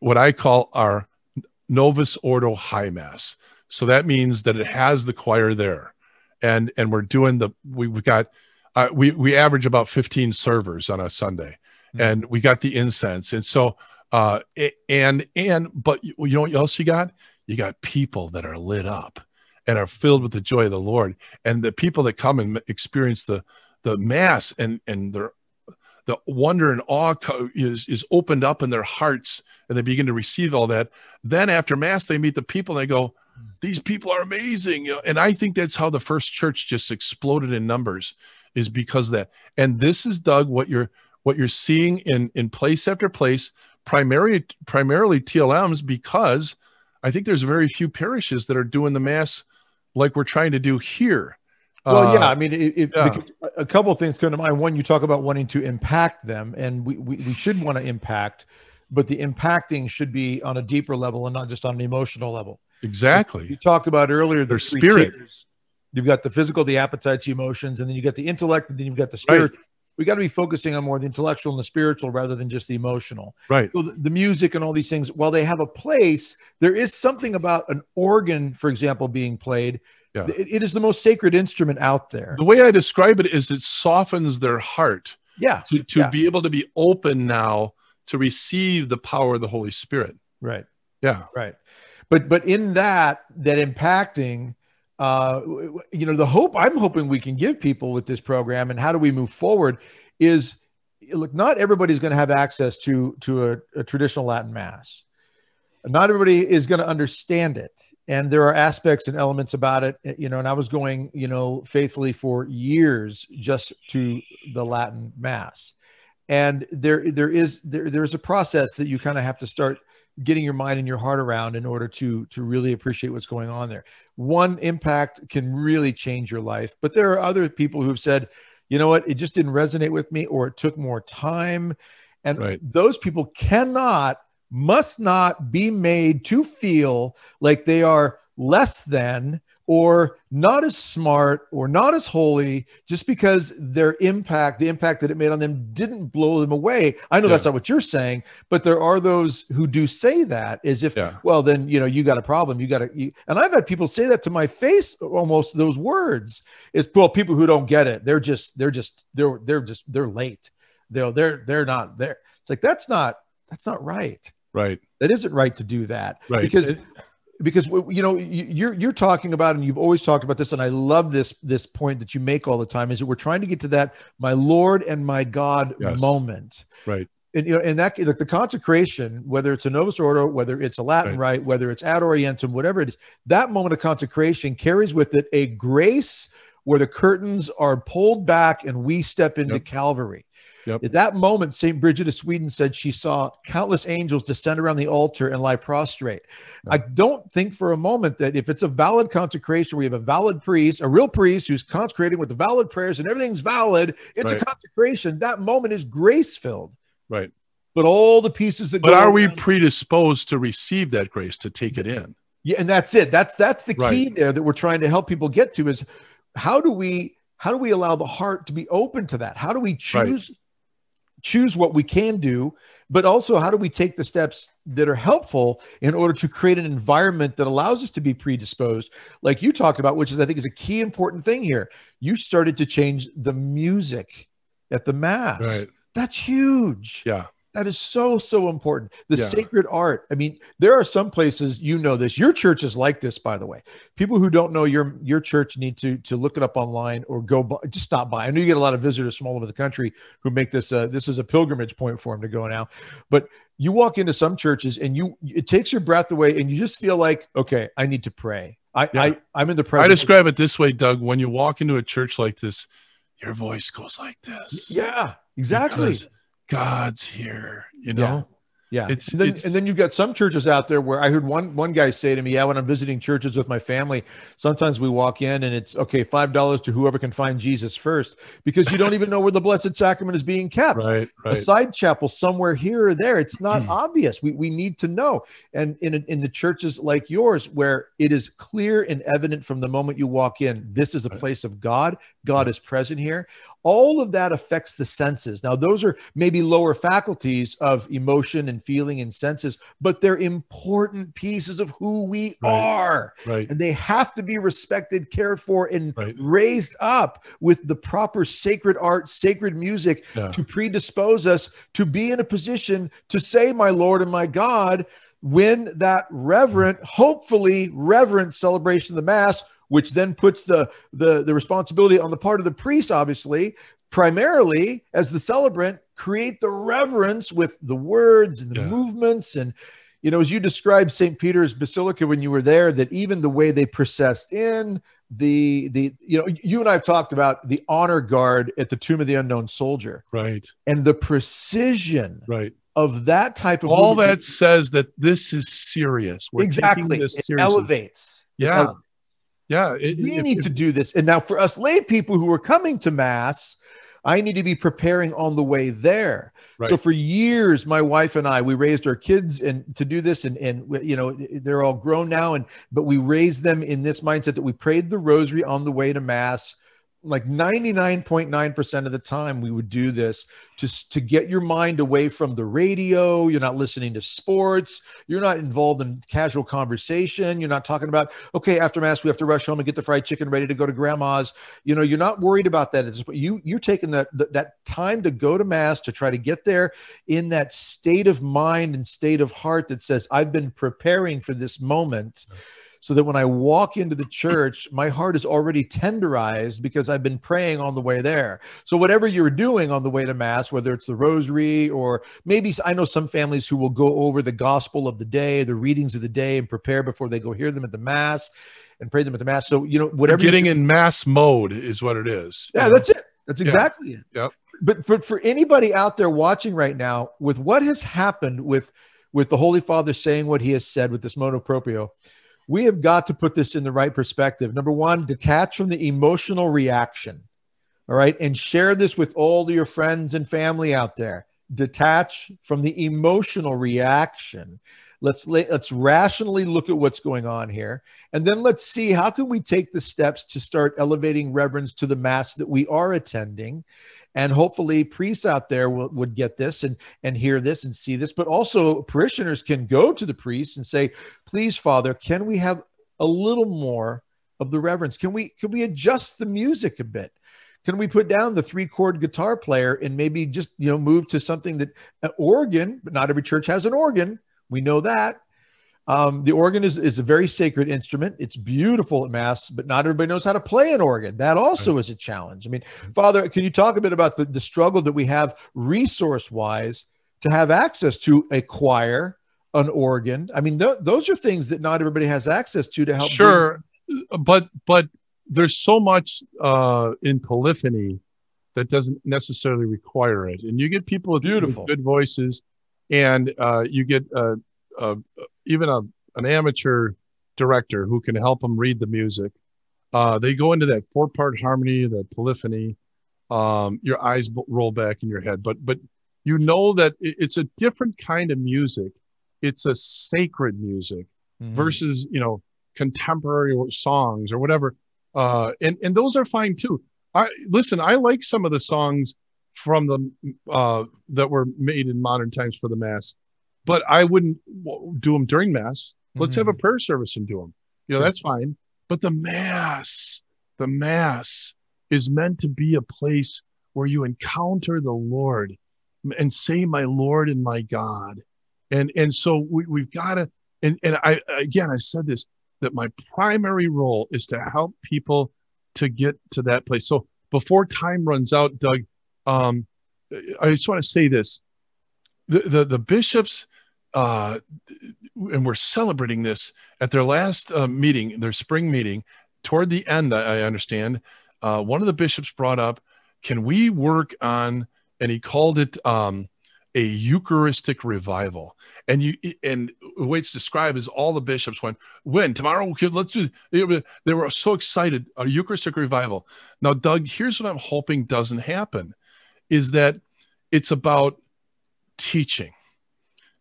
what I call our Novus Ordo High Mass. So that means that it has the choir there, and and we're doing the we we got uh, we we average about 15 servers on a Sunday, mm-hmm. and we got the incense, and so uh and and but you know what else you got? You got people that are lit up and are filled with the joy of the Lord, and the people that come and experience the the mass and and their the wonder and awe is is opened up in their hearts and they begin to receive all that. Then after mass they meet the people and they go these people are amazing. And i think that's how the first church just exploded in numbers is because that. And this is doug what you're what you're seeing in in place after place primarily primarily tlms because i think there's very few parishes that are doing the mass like we're trying to do here well, yeah, uh, I mean, it, yeah. a couple of things come to mind. One, you talk about wanting to impact them, and we, we, we should want to impact, but the impacting should be on a deeper level and not just on an emotional level. Exactly. You, talked about earlier their spirit. Tiers. You've got the physical, the appetites, the emotions, and then you got the intellect, and then you've got the spirit. Right. We got to be focusing on more the intellectual and the spiritual rather than just the emotional. Right. So the, the music and all these things, while they have a place, there is something about an organ, for example, being played yeah. It, it is the most sacred instrument out there. The way I describe it is it softens their heart. Yeah. To, to yeah. be able to be open now to receive the power of the Holy Spirit. Right. Yeah. Right. But but in that that impacting uh you know the hope I'm hoping we can give people with this program and how do we move forward is look not everybody's going to have access to to a, a traditional Latin mass. Not everybody is going to understand it and there are aspects and elements about it you know and i was going you know faithfully for years just to the latin mass and there there is there, there's a process that you kind of have to start getting your mind and your heart around in order to to really appreciate what's going on there. One impact can really change your life but there are other people who've said you know what? It just didn't resonate with me or it took more time. And right. those people cannot must not be made to feel like they are less than or not as smart or not as holy just because their impact, the impact that it made on them, didn't blow them away. I know yeah. that's not what you're saying, but there are those who do say that as if, yeah. well, then you know you got a problem. You got to, and I've had people say that to my face, almost those words. Is well, people who don't get it, they're just, they're just, they're, they're just, they're late. They're, they're, they're not there. It's like that's not, that's not right. Right. That isn't right to do that. Right. Because because you know you're you're talking about and you've always talked about this and I love this this point that you make all the time is that we're trying to get to that my Lord and my God yes. moment. Right. And you know, and that like the consecration, whether it's a Novus Ordo, whether it's a Latin right. rite, whether it's ad orientem, whatever it is, that moment of consecration carries with it a grace where the curtains are pulled back and we step into yep. Calvary. Yep. At that moment, St. Bridget of Sweden said she saw countless angels descend around the altar and lie prostrate. Yep. I don't think for a moment that if it's a valid consecration, we have a valid priest, a real priest who's consecrating with the valid prayers and everything's valid, it's right. a consecration. That moment is grace filled. Right. But all the pieces that But are we predisposed to receive that grace, to take it in? Yeah, and that's it. That's that's the key right. there that we're trying to help people get to is how do we how do we allow the heart to be open to that? How do we choose right choose what we can do, but also how do we take the steps that are helpful in order to create an environment that allows us to be predisposed, like you talked about, which is I think is a key important thing here. You started to change the music at the mass. Right. That's huge. Yeah. That is so, so important. The yeah. sacred art. I mean, there are some places you know this. Your church is like this, by the way. People who don't know your your church need to to look it up online or go by, just stop by. I know you get a lot of visitors from all over the country who make this uh, this is a pilgrimage point for them to go now. But you walk into some churches and you it takes your breath away and you just feel like, okay, I need to pray. I, yeah. I I'm in the presence. I describe it this way, Doug. When you walk into a church like this, your voice goes like this. Yeah, exactly. Because God's here, you know? Yeah. yeah. It's, and, then, it's, and then you've got some churches out there where I heard one one guy say to me, Yeah, when I'm visiting churches with my family, sometimes we walk in and it's okay, five dollars to whoever can find Jesus first, because you don't even know where the Blessed Sacrament is being kept. Right, right. A side chapel somewhere here or there. It's not hmm. obvious. We, we need to know. And in in the churches like yours, where it is clear and evident from the moment you walk in, this is a right. place of God, God is present here. All of that affects the senses. Now, those are maybe lower faculties of emotion and feeling and senses, but they're important pieces of who we Right. are. Right. And they have to be respected, cared for, and Right. raised up with the proper sacred art, sacred music Yeah. to predispose us to be in a position to say, My Lord and my God, when that reverent, hopefully reverent celebration of the Mass, which then puts the, the, the responsibility on the part of the priest, obviously, primarily as the celebrant, create the reverence with the words and the Yeah. movements and you know, as you described St. Peter's Basilica when you were there, that even the way they processed in the the you know, you and I have talked about the honor guard at the Tomb of the Unknown Soldier Right. and the precision Right. of that type of All movement. that says that this is serious. We're exactly this it elevates. It Yeah. elevates. Yeah. it- we need to do this. And now for us lay people who are coming to mass, I need to be preparing on the way there. So for years, my wife and I, we raised our kids and to do this and, and you know, they're all grown now. And, but we raised them in this mindset that we prayed the rosary on the way to mass. Like 99.9% of the time we would do this just to get your mind away from the radio. You're not listening to sports. You're not involved in casual conversation. You're not talking about, okay, after mass, we have to rush home and get the fried chicken ready to go to grandma's. You know, you're not worried about that. It's, you, you're taking that, that, that time to go to mass to try to get there in that state of mind and state of heart that says, I've been preparing for this moment so that when I walk into the church, my heart is already tenderized because I've been praying on the way there. So, whatever you're doing on the way to Mass, whether it's the rosary or maybe I know some families who will go over the gospel of the day, the readings of the day, and prepare before they go hear them at the Mass and pray them at the Mass. So, you know, whatever getting in mass mode is what it is. yeah, that's it. That's Yeah. exactly it. Yep. But but for anybody out there watching right now, with what has happened with with the Holy Father saying what he has said with this motu proprio, we have got to put this in the right perspective. Number one, detach from the emotional reaction. All right. And share this with all your friends and family out there. Detach from the emotional reaction. Let's let's rationally look at what's going on here. And then let's see how can we take the steps to start elevating reverence to the mass that we are attending. And hopefully priests out there will, would get this and, and hear this and see this, but also parishioners can go to the priest and say, please, Father, can we have a little more of the reverence? Can we can we adjust the music a bit? Can we put down the three chord guitar player and maybe just you know move to something that an organ, but not every church has an organ. We know that. Um, the organ is, is a very sacred instrument. It's beautiful at Mass, but not everybody knows how to play an organ. That also is a challenge. I mean, Father, can you talk a bit about the, the struggle that we have resource wise to have access to a choir, an organ? I mean, th- those are things that not everybody has access to to help. Sure. But but there's so much uh, in polyphony that doesn't necessarily require it. And you get people with, with Beautiful. good voices, and uh, you get uh, uh, even a an amateur director who can help them read the music. Uh, they go into that four part harmony, that polyphony. Um, your eyes b- roll back in your head, but but you know that it- it's a different kind of music. It's a sacred music Mhm. versus you know contemporary songs or whatever uh and and those are fine too i listen i like some of the songs from the uh that were made in modern times for the mass but i wouldn't do them during mass. Let's have a prayer service and do them you know Sure. that's fine. But the mass the mass is meant to be a place where you encounter the lord and say my lord and my god. And and so we, we've got to and and i again i said this that my primary role is to help people to get to that place. So before time runs out doug um i just want to say this. The the, the bishops uh and we're celebrating this at their last uh, meeting their spring meeting toward the end i understand uh, one of the bishops brought up can we work on and he called it um, a eucharistic revival. And you and the way it's described is all the bishops went when? Tomorrow? Let's do were, they were so excited a eucharistic revival. Now doug here's what i'm hoping doesn't happen is that it's about teaching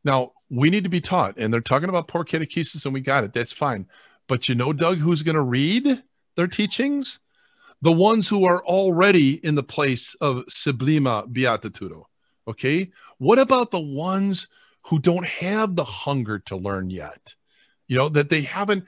now we need to be taught and they're talking about poor catechesis and we got it that's fine but you know doug who's going to read their teachings the ones who are already in the place of sublima beatitudo. Okay. What about the ones who don't have the hunger to learn yet? You know, that they haven't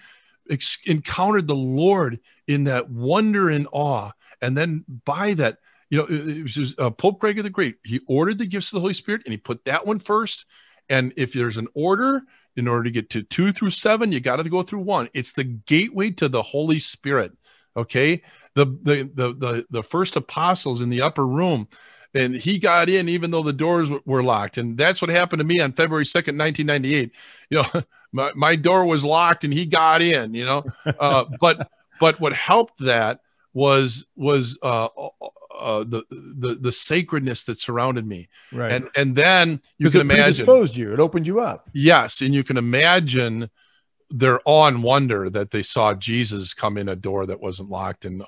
ex- encountered the Lord in that wonder and awe. And then by that, you know, it was uh, Pope Gregory the Great. He ordered the gifts of the Holy Spirit and he put that one first. And if there's an order, in order to get to two through seven, you got to go through one. It's the gateway to the Holy Spirit. Okay. The, the, the, the, the first apostles in the upper room, and he got in even though the doors were locked. And that's what happened to me on February 2nd, 1998. You know, my, my door was locked and he got in, you know, uh, but, but what helped that was, was, uh, uh, the the the sacredness that surrounded me. Right. And and then you can it imagine predisposed you. It opened you up. Yes, and you can imagine their awe and wonder that they saw Jesus come in a door that wasn't locked, and.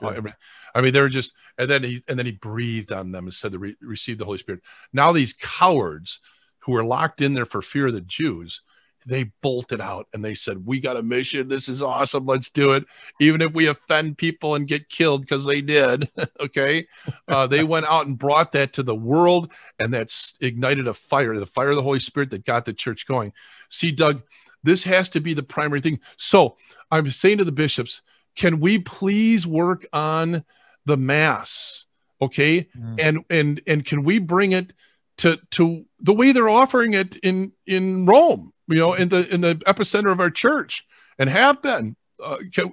I mean they were just, and then he and then he breathed on them and said to re- receive the Holy Spirit. Now these cowards who were locked in there for fear of the Jews, they bolted out and they said, "We got a mission. This is awesome. Let's do it, even if we offend people and get killed because they did." okay, uh, they went out and brought that to the world, and that's ignited a fire, the fire of the Holy Spirit that got the church going. See, Doug, this has to be the primary thing. So I'm saying to the bishops, can we please work on the mass? Okay, Mm. and and and can we bring it to to the way they're offering it in in Rome? You know, in the in the epicenter of our church, and have been. Uh, can,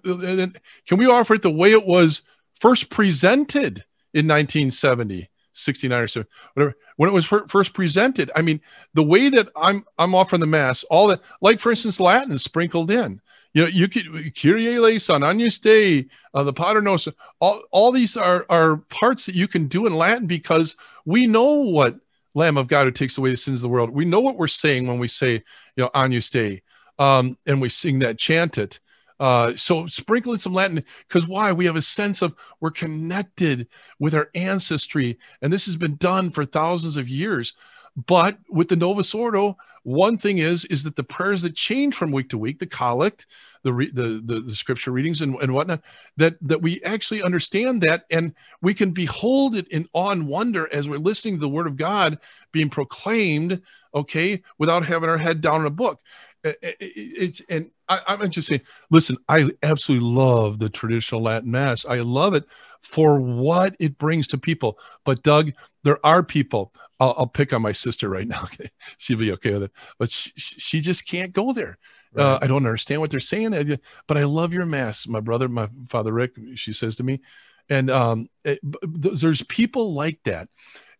can we offer it the way it was first presented in 1970, 69 or so, whatever, when it was fir- first presented? I mean, the way that I'm I'm offering the mass, all that, like for instance, Latin sprinkled in. You know, you could Kyrie eleison, Agnus Dei, uh, the Pater Noster. All all these are are parts that you can do in Latin because we know what Lamb of God who takes away the sins of the world. We know what we're saying when we say, you know, Agnus Dei, um, and we sing that, chant it. Uh, so sprinkle in some Latin because why? We have a sense of we're connected with our ancestry, and this has been done for thousands of years. But with the Novus Ordo, one thing is is that the prayers that change from week to week, the collect, the re- the, the the scripture readings and, and whatnot, that that we actually understand that, and we can behold it in awe and wonder as we're listening to the Word of God being proclaimed, okay, without having our head down in a book. It- it- It's and I, I'm just saying, listen, I absolutely love the traditional Latin Mass. I love it for what it brings to people. But Doug, there are people. I'll, I'll pick on my sister right now. Okay, she'll be okay with it, but she, she just can't go there. Uh, I don't understand what they're saying, I- but I love your mass. My brother, my father Rick, she says to me, and um, it- th- there's people like that.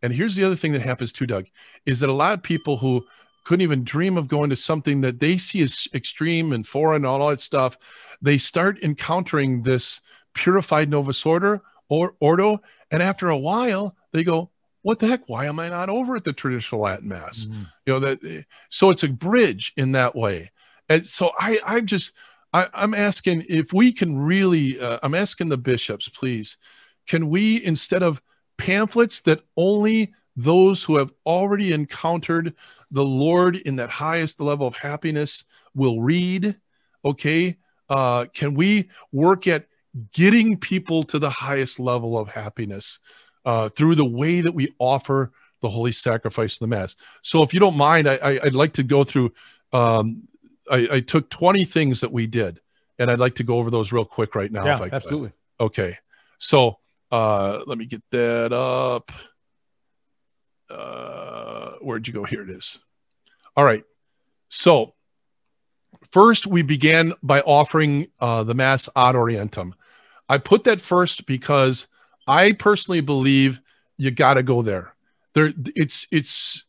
And here's the other thing that happens too, Doug, is that a lot of people who couldn't even dream of going to something that they see as extreme and foreign, and all that stuff, they start encountering this purified Novus Order or Ordo, and after a while, they go, "What the heck? Why am I not over at the traditional Latin Mass?" Mhm. you know that so it's a bridge in that way and so i i'm just I, i'm asking if we can really uh, i'm asking the bishops please can we instead of pamphlets that only those who have already encountered the lord in that highest level of happiness will read okay uh can we work at getting people to the highest level of happiness uh through the way that we offer the holy sacrifice of the mass so if you don't mind, I, I, I'd like to go through. Um, I, I took 20 things that we did, and I'd like to go over those real quick right now. yeah, if I could. absolutely. Okay. So uh, let me get that up. Uh, where'd you go? Here it is. All right. So first, we began by offering uh, the Mass ad orientem. I put that first because I personally believe you got to go there. There, it's it's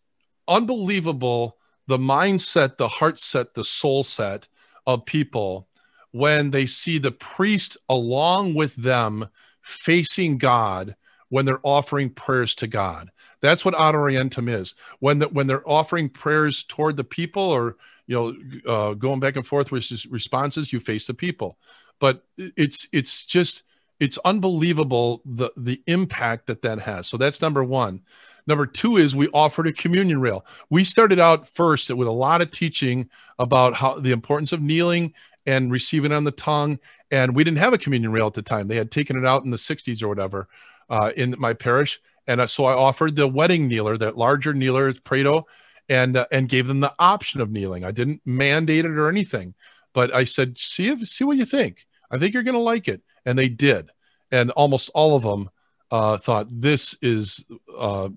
unbelievable the mindset, the heart set, the soul set of people when they see the priest along with them facing God when they're offering prayers to God. That's what ad orientem is. When the, when they're offering prayers toward the people, or you know, uh, going back and forth with responses, you face the people. But it's it's just it's unbelievable the the impact that that has. So that's number one. Number two is we offered a communion rail. We started out first with a lot of teaching about how the importance of kneeling and receiving on the tongue. And we didn't have a communion rail at the time. They had taken it out in the 60s or whatever uh, in my parish. And uh, so I offered the wedding kneeler, that larger kneeler, Prado, and uh, and gave them the option of kneeling. I didn't mandate it or anything, but I said, see if see what you think. I think you're going to like it, and they did. And almost all of them uh, thought this is uh,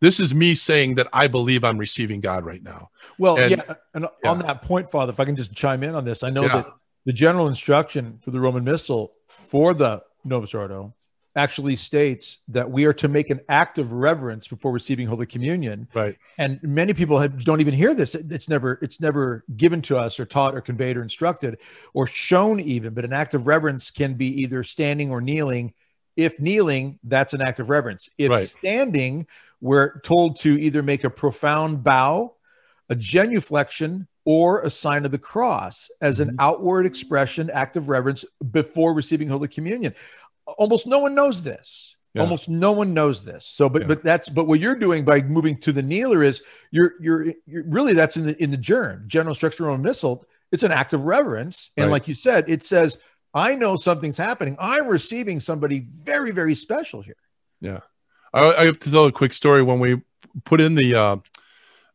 this is me saying that I believe I'm receiving God right now. Well, and, yeah, and yeah. on that point, Father, if I can just chime in on this, I know yeah. that the general instruction for the Roman Missal for the Novus Ordo actually states that we are to make an act of reverence before receiving Holy Communion. Right. And many people have, don't even hear this. It's never it's never given to us or taught or conveyed or instructed or shown even. But an act of reverence can be either standing or kneeling. If kneeling, that's an act of reverence. If right. standing, we're told to either make a profound bow, a genuflection, or a sign of the cross as an mm-hmm. outward expression, act of reverence before receiving Holy Communion almost no one knows this. Yeah. Almost no one knows this. So, but yeah. but that's but what you're doing by moving to the kneeler is you're you're, you're really that's in the in the germ general structural Missal. It's an act of reverence, and right. like you said, it says I know something's happening. I'm receiving somebody very very special here. Yeah, I, I have to tell a quick story. When we put in the uh,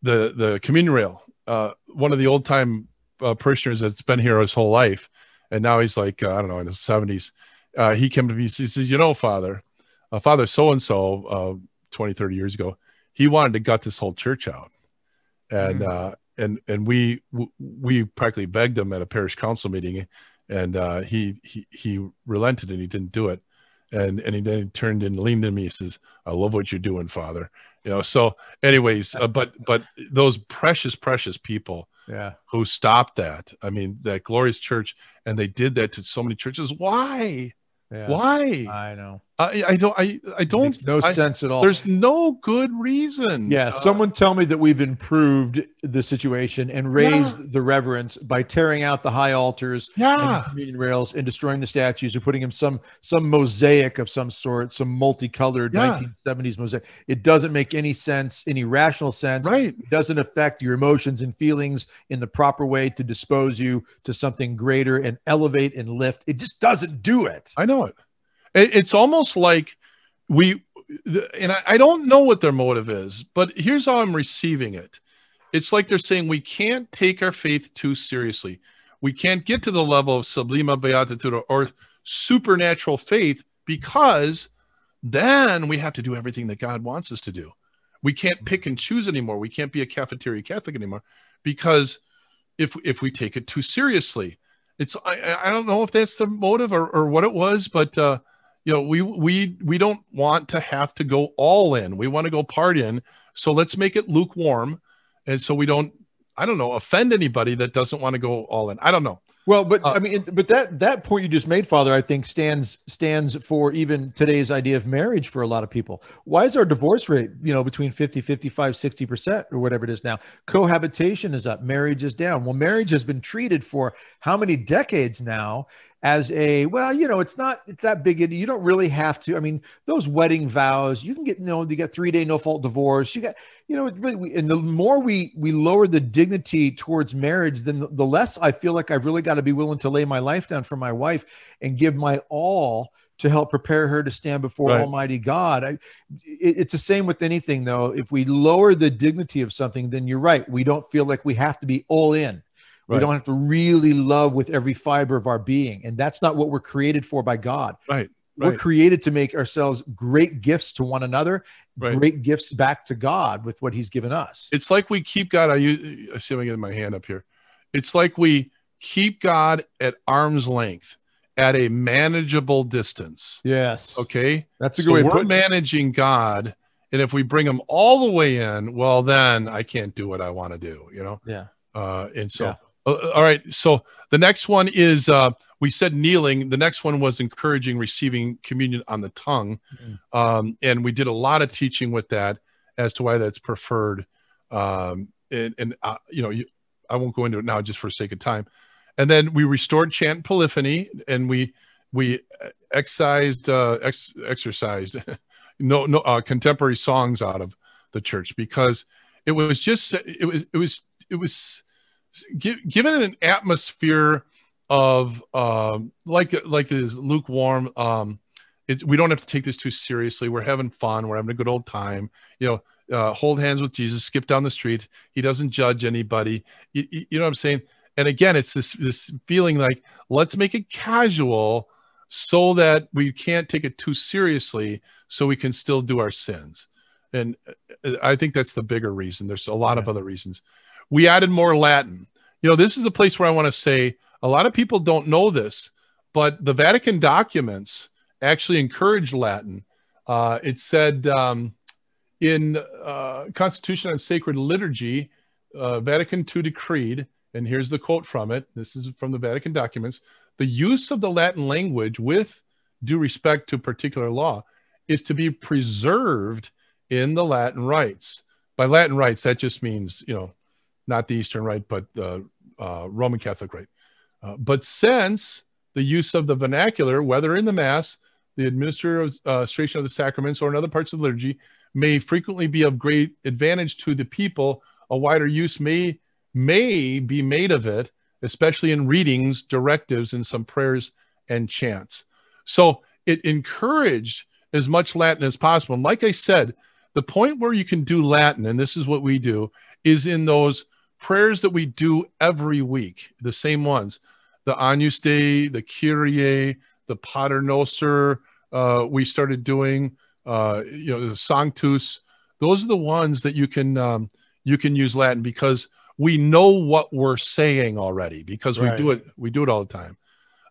the the communion rail, uh, one of the old time uh, parishioners that's been here his whole life, and now he's like uh, I don't know in his seventies uh, he came to me. He says, "You know, Father, uh, Father so and so, 20, 30 years ago, he wanted to gut this whole church out, and mm-hmm. uh, and and we we practically begged him at a parish council meeting, and uh, he he he relented and he didn't do it, and and he then turned and leaned to me. He says, "I love what you're doing, Father." You know. So, anyways, uh, but but those precious precious people yeah who stopped that i mean that glorious church and they did that to so many churches why yeah. Why? I know. I, I don't. I, I don't. no I, sense at all. There's no good reason. Yeah. Uh, someone tell me that we've improved the situation and raised yeah. the reverence by tearing out the high altars, yeah, communion rails, and destroying the statues, or putting them some some mosaic of some sort, some multicolored yeah. 1970s mosaic. It doesn't make any sense, any rational sense. Right. It doesn't affect your emotions and feelings in the proper way to dispose you to something greater and elevate and lift. It just doesn't do it. I know it. It's almost like we, and I don't know what their motive is, but here's how I'm receiving it. It's like they're saying we can't take our faith too seriously. We can't get to the level of sublima beatitude or supernatural faith because then we have to do everything that God wants us to do. We can't pick and choose anymore. We can't be a cafeteria Catholic anymore because if if we take it too seriously, it's I, I don't know if that's the motive or, or what it was, but uh, you know we we we don't want to have to go all in. We want to go part in. So let's make it lukewarm. And so we don't i don't know offend anybody that doesn't want to go all in. I don't know. Well but uh, i mean but that that point you just made father i think stands stands for even today's idea of marriage for a lot of people. Why is our divorce rate you know between 50 55 60% or whatever it is now? Cohabitation is up. Marriage is down. Well marriage has been treated for how many decades now as a well you know it's not it's that big you don't really have to i mean those wedding vows you can get you know you get three day no fault divorce you got you know really and the more we we lower the dignity towards marriage then the, the less i feel like i've really got to be willing to lay my life down for my wife and give my all to help prepare her to stand before right. almighty god. I, it, it's the same with anything though. If we lower the dignity of something then you're right we don't feel like we have to be all in Right. We don't have to really love with every fiber of our being. And that's not what we're created for by God. Right. We're created to make ourselves great gifts to one another, right. great gifts back to God with what He's given us. It's like we keep God. I, use, I see if I get my hand up here. It's like we keep God at arm's length at a manageable distance. Yes. Okay. That's a good so way. We're managing God, and if we bring Him all the way in, well, then I can't do what I want to do. You know. Yeah. Uh, and so. Yeah uh, uh, all right. So the next one is uh, we said kneeling. The next one was encouraging receiving communion on the tongue, mm-hmm. um, and we did a lot of teaching with that as to why that's preferred. Um, and, and uh, you know, you, I won't go into it now just for sake of time. And then we restored chant polyphony, and we we excised uh, ex- exercised no no uh, contemporary songs out of the church because it was just it was it was it was given an atmosphere of um, like like is lukewarm. Um, it, we don't have to take this too seriously. We're having fun. We're having a good old time. You know, uh, hold hands with Jesus. Skip down the street. He doesn't judge anybody. You, you know what I'm saying? And again, it's this this feeling like let's make it casual so that we can't take it too seriously, so we can still do our sins. And uh, I think that's the bigger reason. There's a lot yeah. of other reasons. We added more Latin. You know, this is the place where I want to say a lot of people don't know this, but the Vatican documents actually encourage Latin. Uh, it said um, in uh, Constitution on Sacred Liturgy, uh, Vatican II decreed, and here's the quote from it. This is from the Vatican documents. The use of the Latin language with due respect to particular law is to be preserved in the Latin rites. By Latin rites, that just means, you know, not the Eastern Rite, but the uh, Roman Catholic Rite. Uh, but since the use of the vernacular, whether in the Mass, the administration of the sacraments, or in other parts of the liturgy, may frequently be of great advantage to the people, a wider use may may be made of it, especially in readings, directives, and some prayers and chants. So it encouraged as much Latin as possible. And like I said, the point where you can do Latin, and this is what we do, is in those prayers that we do every week, the same ones the Agnus Dei, the Kyrie, the Pater Noster, uh, we started doing, uh, you know, the Sanctus. Those are the ones that you can um, you can use Latin because we know what we're saying already because we do it we do it all the time.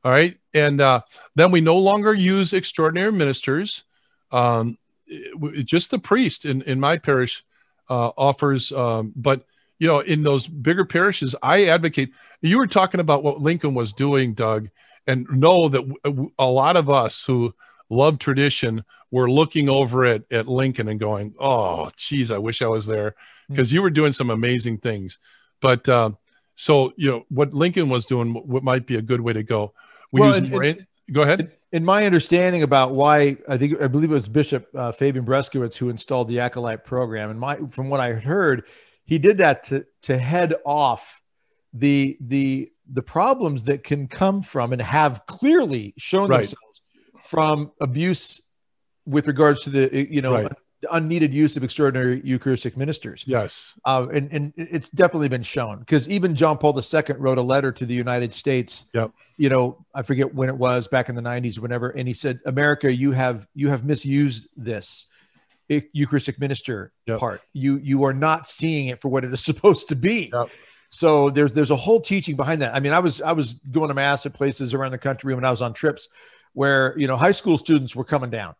All right, and uh, then we no longer use extraordinary ministers. Um, it, just the priest in in my parish uh, offers, um, but you know, in those bigger parishes, I advocate. You were talking about what Lincoln was doing, Doug, and know that a lot of us who love tradition were looking over at, at Lincoln and going, oh, geez, I wish I was there because hmm. you were doing some amazing things. But uh, so, you know, what Lincoln was doing, what might be a good way to go. We well, use more. in, go ahead. In my understanding about why I think I believe it was Bishop uh, Fabian Bruskewitz who installed the acolyte program, and my from what I heard, he did that to to head off the the the problems that can come from and have clearly shown right. themselves from abuse with regards to the you know right. unneeded use of extraordinary Eucharistic ministers. Yes, uh, and and it's definitely been shown because even John Paul II wrote a letter to the United States. Yep. You know, I forget when it was back in the '90s, whenever, and he said, "America, you have you have misused this." Eucharistic minister yep. part. You you are not seeing it for what it is supposed to be. Yep. So there's there's a whole teaching behind that. I mean, I was I was going to mass at places around the country when I was on trips where you know high school students were coming down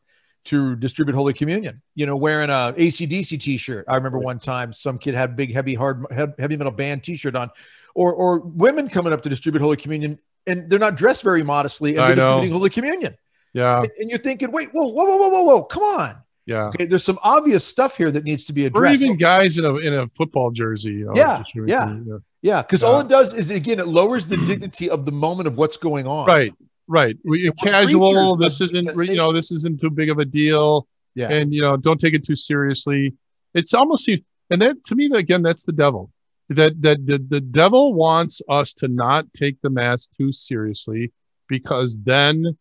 to distribute Holy Communion. You know, wearing a AC/DC T-shirt. I remember one time some kid had big heavy hard heavy metal band T-shirt on, or or women coming up to distribute Holy Communion and they're not dressed very modestly and they're distributing Holy Communion. Yeah, and, and you're thinking, wait, whoa, whoa, whoa, whoa, whoa, whoa, come on yeah. Okay. There's some obvious stuff here that needs to be addressed. Or even guys in a in a football jersey. You know, yeah, yeah. Yeah. Because yeah. all it does is again, it lowers the dignity of the moment of what's going on. Right. Right. We, casual. This isn't you know this isn't too big of a deal. Yeah. And you know don't take it too seriously. It's almost and that to me again that's the devil. That that the, the devil wants us to not take the mass too seriously because then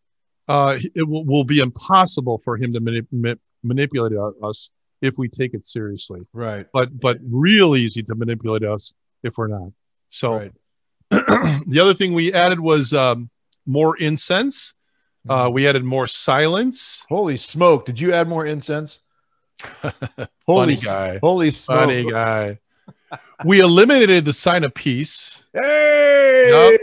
uh, it will, will, be impossible for him to manip- manipulate us if we take it seriously. Right. But but real easy to manipulate us if we're not. So right. the other thing we added was um, more incense. Uh, mm-hmm. we added more silence. Holy smoke! Did you add more incense? holy guy. Holy smoke! Funny guy. we eliminated the sign of peace. Hey! Yep.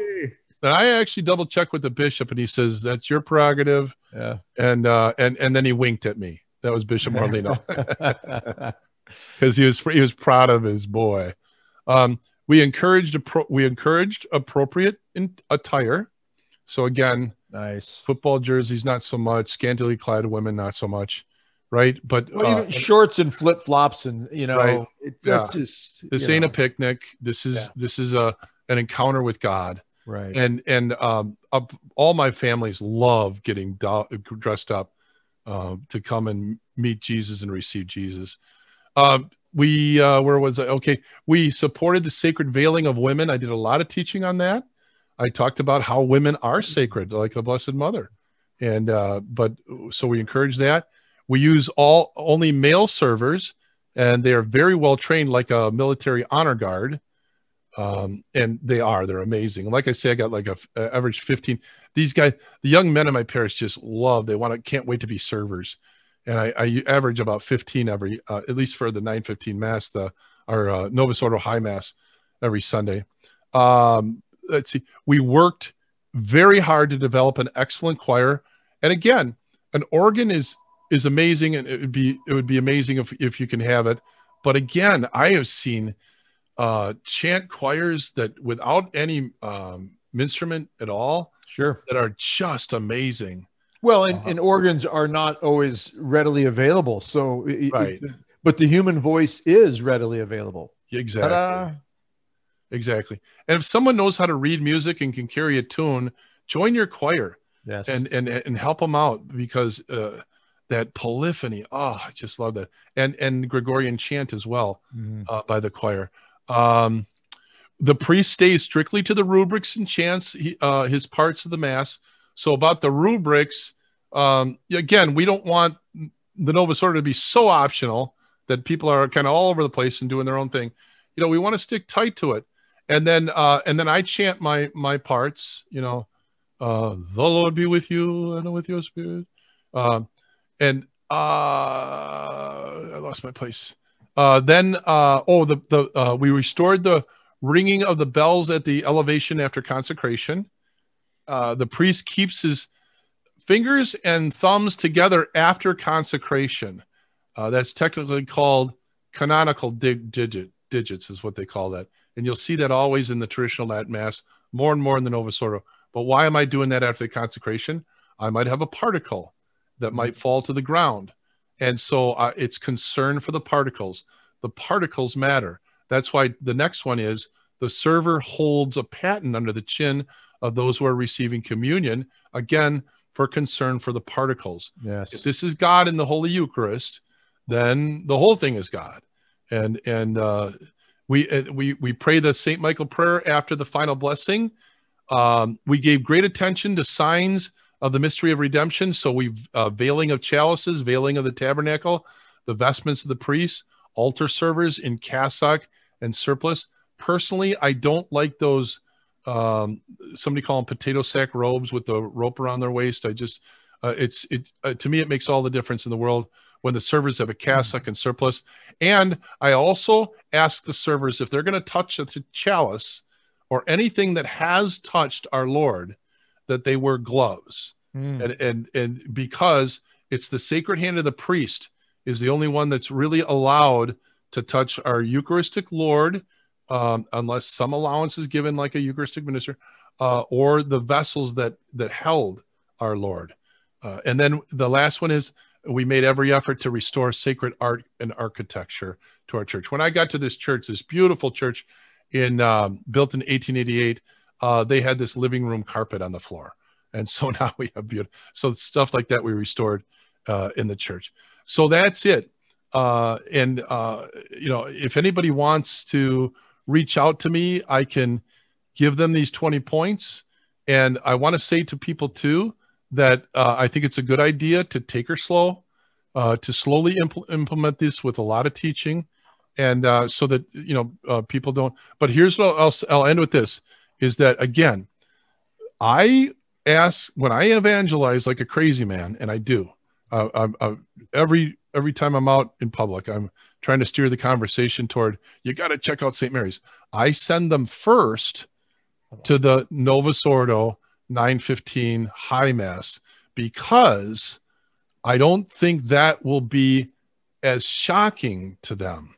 And I actually double checked with the bishop, and he says that's your prerogative. Yeah. And uh, and and then he winked at me. That was Bishop Morlino because he was he was proud of his boy. Um, we encouraged we encouraged appropriate in- attire. So again, nice football jerseys, not so much. Scantily clad women, not so much. Right, but well, uh, shorts and flip flops, and you know, right. it, that's yeah. just this ain't know. a picnic. This is yeah. this is a an encounter with God. Right, and and um, all my families love getting do- dressed up uh, to come and meet Jesus and receive Jesus. Uh, we uh, where was I? Okay, we supported the sacred veiling of women. I did a lot of teaching on that. I talked about how women are sacred, like the Blessed Mother, and uh, but so we encourage that. We use all only male servers, and they are very well trained, like a military honor guard. Um, and they are they're amazing. Like I say, I got like a, a average fifteen. These guys, the young men in my parish, just love. They want to, can't wait to be servers, and I, I average about fifteen every, uh, at least for the nine fifteen mass, the our uh, Novus Ordo High Mass every Sunday. Um, let's see, we worked very hard to develop an excellent choir, and again, an organ is is amazing, and it would be it would be amazing if if you can have it. But again, I have seen uh, chant choirs that without any um, instrument at all, sure, that are just amazing. Well, and, uh-huh. and organs are not always readily available. So, right. It, but the human voice is readily available. Exactly. Ta-da. Exactly. And if someone knows how to read music and can carry a tune, join your choir. Yes. And and and help them out because uh, that polyphony. Oh, I just love that. And and Gregorian chant as well mm-hmm. uh, by the choir. Um, the priest stays strictly to the rubrics and chants uh, his parts of the mass. So about the rubrics, um, again, we don't want the Novus Ordo to be so optional that people are kind of all over the place and doing their own thing. You know, we want to stick tight to it. And then uh, and then I chant my my parts. You know, uh, the Lord be with you and with your spirit. Uh, and uh, I lost my place. Uh, then, uh, oh, the the uh, we restored the ringing of the bells at the elevation after consecration. Uh, the priest keeps his fingers and thumbs together after consecration. Uh, that's technically called canonical dig- digit digits, is what they call that, and you'll see that always in the traditional Latin Mass, more and more in the Novus Ordo. But why am I doing that after the consecration? I might have a particle that might fall to the ground. And so uh, it's concern for the particles. The particles matter. That's why the next one is the server holds a paten under the chin of those who are receiving communion, again, for concern for the particles. Yes. If this is God in the Holy Eucharist, then the whole thing is God. And and uh, we uh, we we pray the Saint Michael prayer after the final blessing. Um, we gave great attention to signs of the mystery of redemption. So we uh, veiling of chalices, veiling of the tabernacle, the vestments of the priests, altar servers in cassock and surplice. Personally, I don't like those. Um, somebody call them potato sack robes with the rope around their waist. I just, uh, it's it uh, to me it makes all the difference in the world when the servers have a cassock and surplice. And I also ask the servers if they're going to touch the chalice or anything that has touched our Lord that they wear gloves. Mm. And, and, and because it's the sacred hand of the priest is the only one that's really allowed to touch our Eucharistic Lord, um, unless some allowance is given, like a Eucharistic minister, uh, or the vessels that that held our Lord. Uh, and then the last one is we made every effort to restore sacred art and architecture to our church. When I got to this church, this beautiful church in um, built in 1888, uh, they had this living room carpet on the floor. And so now we have beautiful, so stuff like that we restored uh, in the church. So that's it. Uh, and, uh, you know, if anybody wants to reach out to me, I can give them these 20 points. And I want to say to people too that uh, I think it's a good idea to take her slow, uh, to slowly impl- implement this with a lot of teaching. And uh, so that, you know, uh, people don't. But here's what I'll, I'll end with this is that again, I ask when I evangelize like a crazy man, and I do. Uh, I, I, every every time I'm out in public, I'm trying to steer the conversation toward you got to check out St. Mary's. I send them first to the Novus Ordo 915 High Mass because I don't think that will be as shocking to them.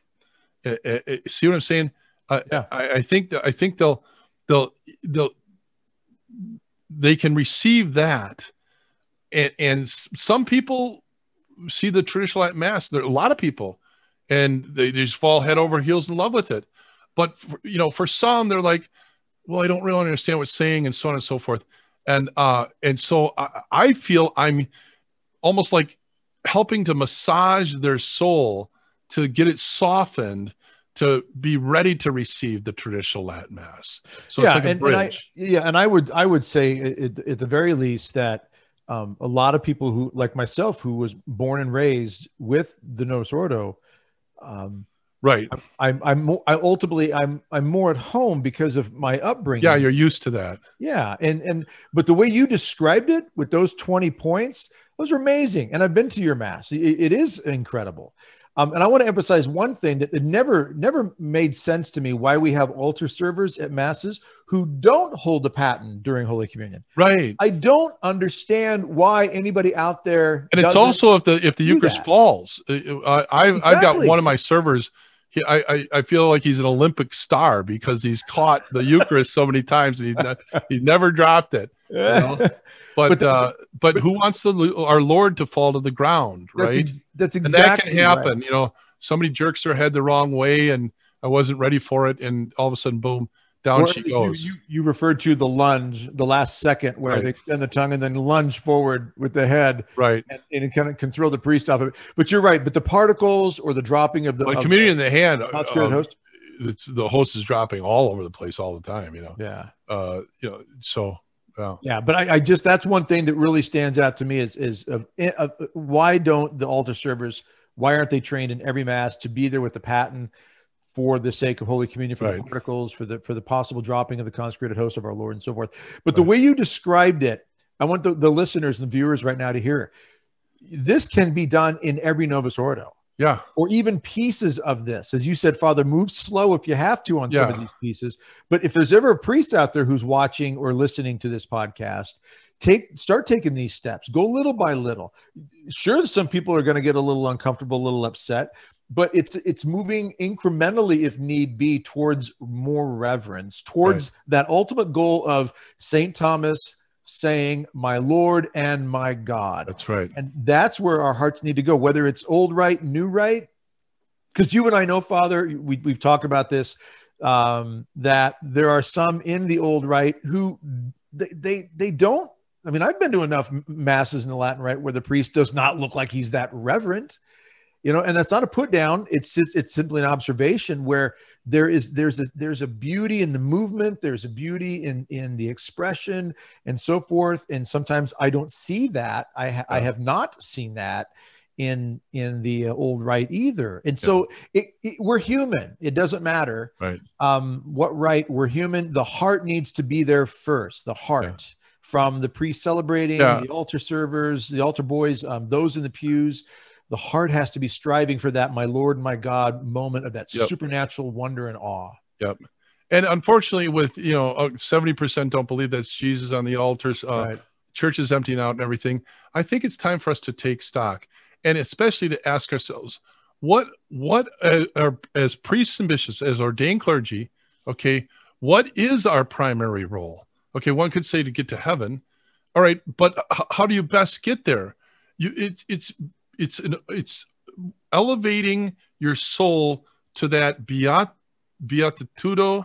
It, it, it, see what I'm saying? Uh, yeah. I, I think that I think they'll they'll they'll they can receive that and, and some people see the traditional at mass. There are a lot of people and they, they just fall head over heels in love with it. But for, you know for some they're like well i don't really understand what's saying and so on and so forth. And uh and so I, I feel i'm almost like helping to massage their soul to get it softened to be ready to receive the traditional Latin mass. So yeah, it's like a and, and I, yeah, and I would I would say at, at the very least that um, a lot of people who like myself who was born and raised with the Novus Ordo, um, right. I'm I'm mo- I ultimately I'm I'm more at home because of my upbringing. Yeah, you're used to that. Yeah, and and but the way you described it with those 20 points, those are amazing. And I've been to your mass. It, it is incredible. Um, and I want to emphasize one thing that it never never made sense to me why we have altar servers at masses who don't hold a paten during Holy Communion. Right. I don't understand why anybody out there and it's also if the if the Eucharist that. falls. Uh, uh, I I've, I've got one of my servers. He, I, I I feel like he's an Olympic star because he's caught the Eucharist so many times and he's not, he never dropped it. know? But But the- uh, but who wants the our Lord to fall to the ground, that's, right? ex- that's and exactly that can right. happen. You know, somebody jerks their head the wrong way, and I wasn't ready for it, and all of a sudden, boom, down Or she you- goes. You, you referred to the lunge, the last second where Right. they extend the tongue and then lunge forward with the head, right. and, and it kind of can throw the priest off of it. But you're right. But the particles or the dropping of the Like of- communion in the hand, consecrated uh, host. It's, the host is dropping all over the place all the time. You know, Yeah, uh, you know, so well, yeah. But I, I just that's one thing that really stands out to me is is uh, uh, why don't the altar servers why aren't they trained in every mass to be there with the paten for the sake of Holy Communion, for the Right. particles, for the for the possible dropping of the consecrated host of our Lord and so forth. But the way you described it, I want the, the listeners and viewers right now to hear. This can be done in every Novus Ordo, yeah, or even pieces of this. As you said, Father, move slow if you have to on some of these pieces. But if there's ever a priest out there who's watching or listening to this podcast, take start taking these steps. Go little by little. Sure, some people are going to get a little uncomfortable, a little upset, but it's it's moving incrementally, if need be, towards more reverence, towards that ultimate goal of Saint Thomas saying, "My Lord and my God." that's right. And that's where our hearts need to go, whether it's old rite, new rite. Because you and I know, Father, we, we've talked about this, um, that there are some in the old rite who they, they they don't. I mean, I've been to enough masses in the Latin rite where the priest does not look like he's that reverent, you know, and that's not a put down. It's just it's simply an observation where there is there's a there's a beauty in the movement, there's a beauty in in the expression and so forth. And sometimes I don't see that. I ha- I have not seen that in in the uh, old rite either. And so it, it, we're human. It doesn't matter Right. um, what rite we're human. The heart needs to be there first. The heart from the priest celebrating, Yeah. the altar servers, the altar boys, um, those in the pews. The heart has to be striving for that, my Lord my God moment of that Yep. supernatural wonder and awe. Yep. And unfortunately, with you know, seventy percent don't believe that's Jesus on the altars. Uh, right. churches emptying out and everything i think it's time for us to take stock and especially to ask ourselves what what uh, are, as priests and bishops as ordained clergy okay what is our primary role okay one could say to get to heaven all right but h- how do you best get there you it's it's it's an, it's elevating your soul to that beat beatitudo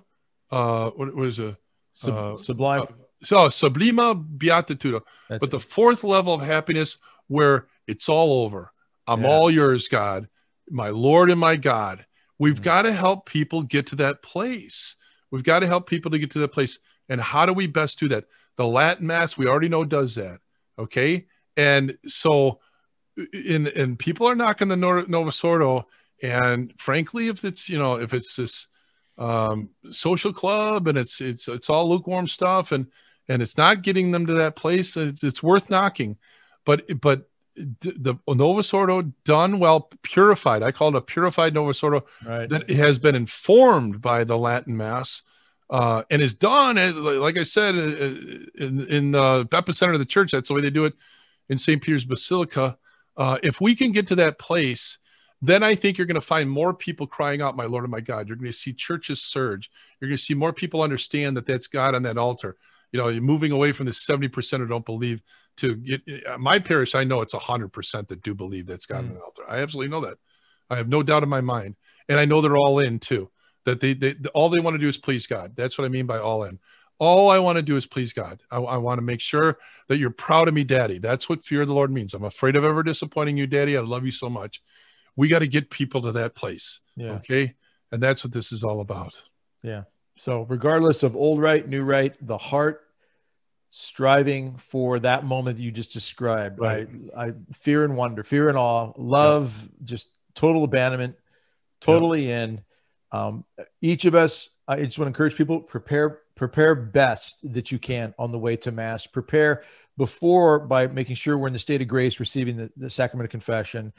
uh what was it? Sub- Uh, sublime. so sublima beatitudo. That's but it. the fourth level of happiness where it's all over. I'm Yeah. all yours god. My lord and my god. We've Mhm. got to help people get to that place. We've got to help people to get to that place. And how do we best do that? The latin mass we already know does that okay? And so in and people are knocking the Nor- Novus Ordo, and frankly if it's you know if it's this um social club and it's it's it's all lukewarm stuff and and it's not getting them to that place it's, it's worth knocking but but the, the Novus Ordo done well purified i call it a purified Novus Ordo right. that has been informed by the Latin Mass uh, and is done, uh, like I said, uh, in, in the epicenter of the church. That's the way they do it in St. Peter's Basilica. Uh, if we can get to that place, then I think you're going to find more people crying out, My Lord and my God. You're going to see churches surge. You're going to see more people understand that that's God on that altar. You know, you're moving away from the 70% who don't believe to get uh, my parish. I know it's 100% that do believe that's God on the altar. I absolutely know that. I have no doubt in my mind. And I know they're all in too that they, they all they want to do is please God. That's what I mean by all in. All I want to do is please God. I, I want to make sure that you're proud of me, Daddy. That's what fear of the Lord means. I'm afraid of ever disappointing you, Daddy. I love you so much. We got to get people to that place. Yeah. Okay. And that's what this is all about. Yeah. So regardless of old rite, new rite, the heart striving for that moment that you just described, right? I fear and wonder, fear and awe, love, just total abandonment, totally in. Um, each of us, I just want to encourage people prepare prepare best that you can on the way to mass. Prepare before by making sure we're in the state of grace, receiving the, the sacrament of confession.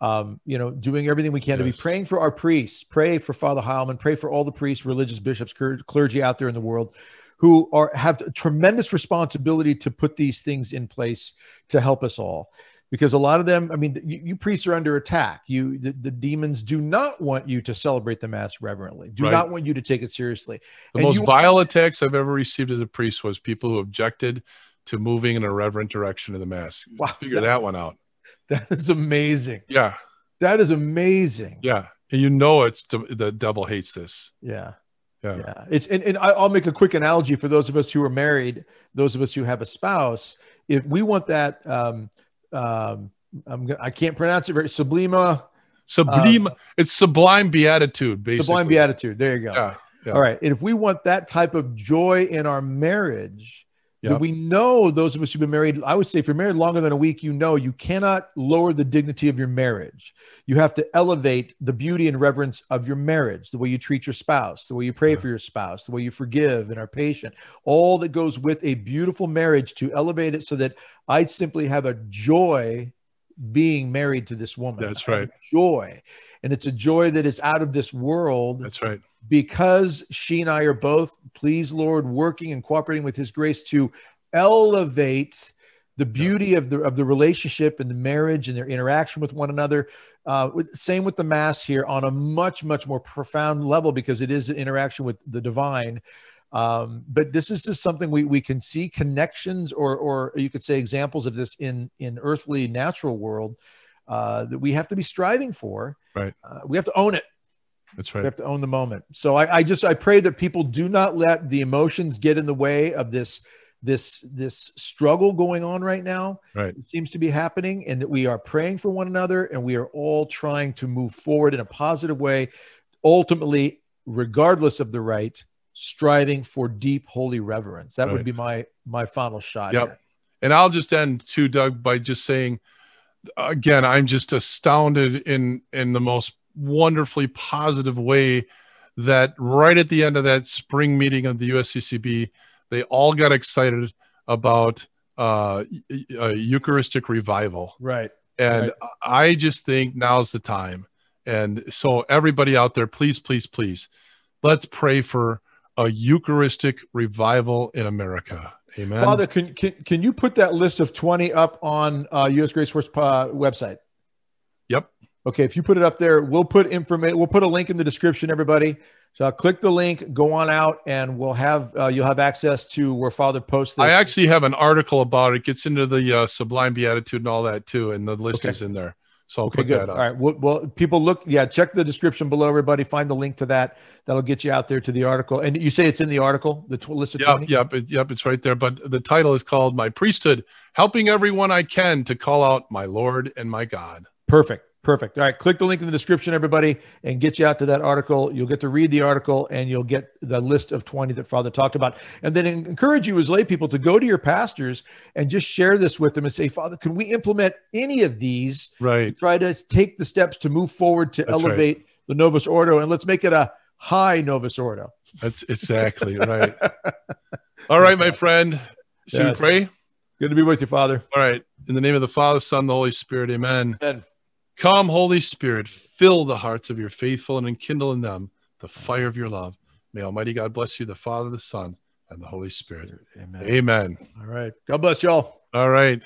Um, you know, doing everything we can yes. to be praying for our priests, pray for Father Heilman, pray for all the priests, religious bishops, clergy out there in the world who are have tremendous responsibility to put these things in place to help us all because a lot of them i mean you, you priests are under attack. You the, the, demons do not want you to celebrate the mass reverently do right. not want you to take it seriously. The and most you, vile attacks i've ever received as a priest was people who objected to moving in a reverent direction of the mass. Wow, figure that, that one out. That is amazing. Yeah. That is amazing. Yeah. And you know it's the devil hates this. Yeah. Yeah. yeah. It's and, and I'll make a quick analogy for those of us who are married, those of us who have a spouse. If we want that, um, um, I'm gonna, I can't pronounce it very sublima. Sublime. Um, it's sublime beatitude. Basically. Sublime beatitude. There you go. Yeah, yeah. All right. And if we want that type of joy in our marriage, Yep. We know those of us who've been married, I would say if you're married longer than a week, you know you cannot lower the dignity of your marriage. You have to elevate the beauty and reverence of your marriage, the way you treat your spouse, the way you pray yeah. for your spouse, the way you forgive and are patient, all that goes with a beautiful marriage to elevate it so that I simply have a joy being married to this woman. That's right. Joy. And it's a joy that is out of this world. That's right because she and I are both, please, Lord, working and cooperating with His grace to elevate the beauty of the of the relationship and the marriage and their interaction with one another. Uh, with, same with the mass here on a much much more profound level because it is an interaction with the divine. Um, but this is just something we we can see connections or or you could say examples of this in in earthly natural world uh, that we have to be striving for. Right. Uh, we have to own it. That's right. We have to own the moment. So I, I just I pray that people do not let the emotions get in the way of this this this struggle going on rite now. Right. It seems to be happening, and that we are praying for one another, and we are all trying to move forward in a positive way. Ultimately, regardless of the right, striving for deep holy reverence. That right. would be my my final shot. Yep. Here. And I'll just end too, Doug, by just saying again, I'm just astounded in in the most wonderfully positive way that right at the end of that spring meeting of the USCCB, they all got excited about uh, a Eucharistic revival. Right. And right. I just think now's the time. And so, everybody out there, please, please, please, let's pray for a Eucharistic revival in America. Amen. Father, can, can, can you put that list of 20 up on uh, US Grace Force uh, website? Yep. Okay, if you put it up there, we'll put information. We'll put a link in the description, everybody. So I'll click the link, go on out, and we'll have uh, you'll have access to where Father posts this. I actually have an article about it. it gets into the uh, Sublime Beatitude and all that too, and the list okay. is in there. So I'll okay, good. that up. All right. Well, well, people look, yeah, check the description below, everybody. Find the link to that. That'll get you out there to the article. And you say it's in the article, the tw- list of yep, 20? Yep, it, yep, it's right there. But the title is called My Priesthood, Helping Everyone I Can to Call Out My Lord and My God. Perfect. Perfect. All right. Click the link in the description, everybody, and get you out to that article. You'll get to read the article and you'll get the list of 20 that Father talked about. And then encourage you as lay people to go to your pastors and just share this with them and say, Father, can we implement any of these? Right. Try to take the steps to move forward to That's elevate right. the Novus Ordo and let's make it a high Novus Ordo. That's exactly right. All right, my friend. Should yes. we pray? Good to be with you, Father. All right. In the name of the Father, Son, the Holy Spirit. Amen. Amen. Come, Holy Spirit, fill the hearts of your faithful and enkindle in them the fire of your love. May Almighty God bless you, the Father, the Son, and the Holy Spirit. Amen. Amen. All right. God bless y'all. All right.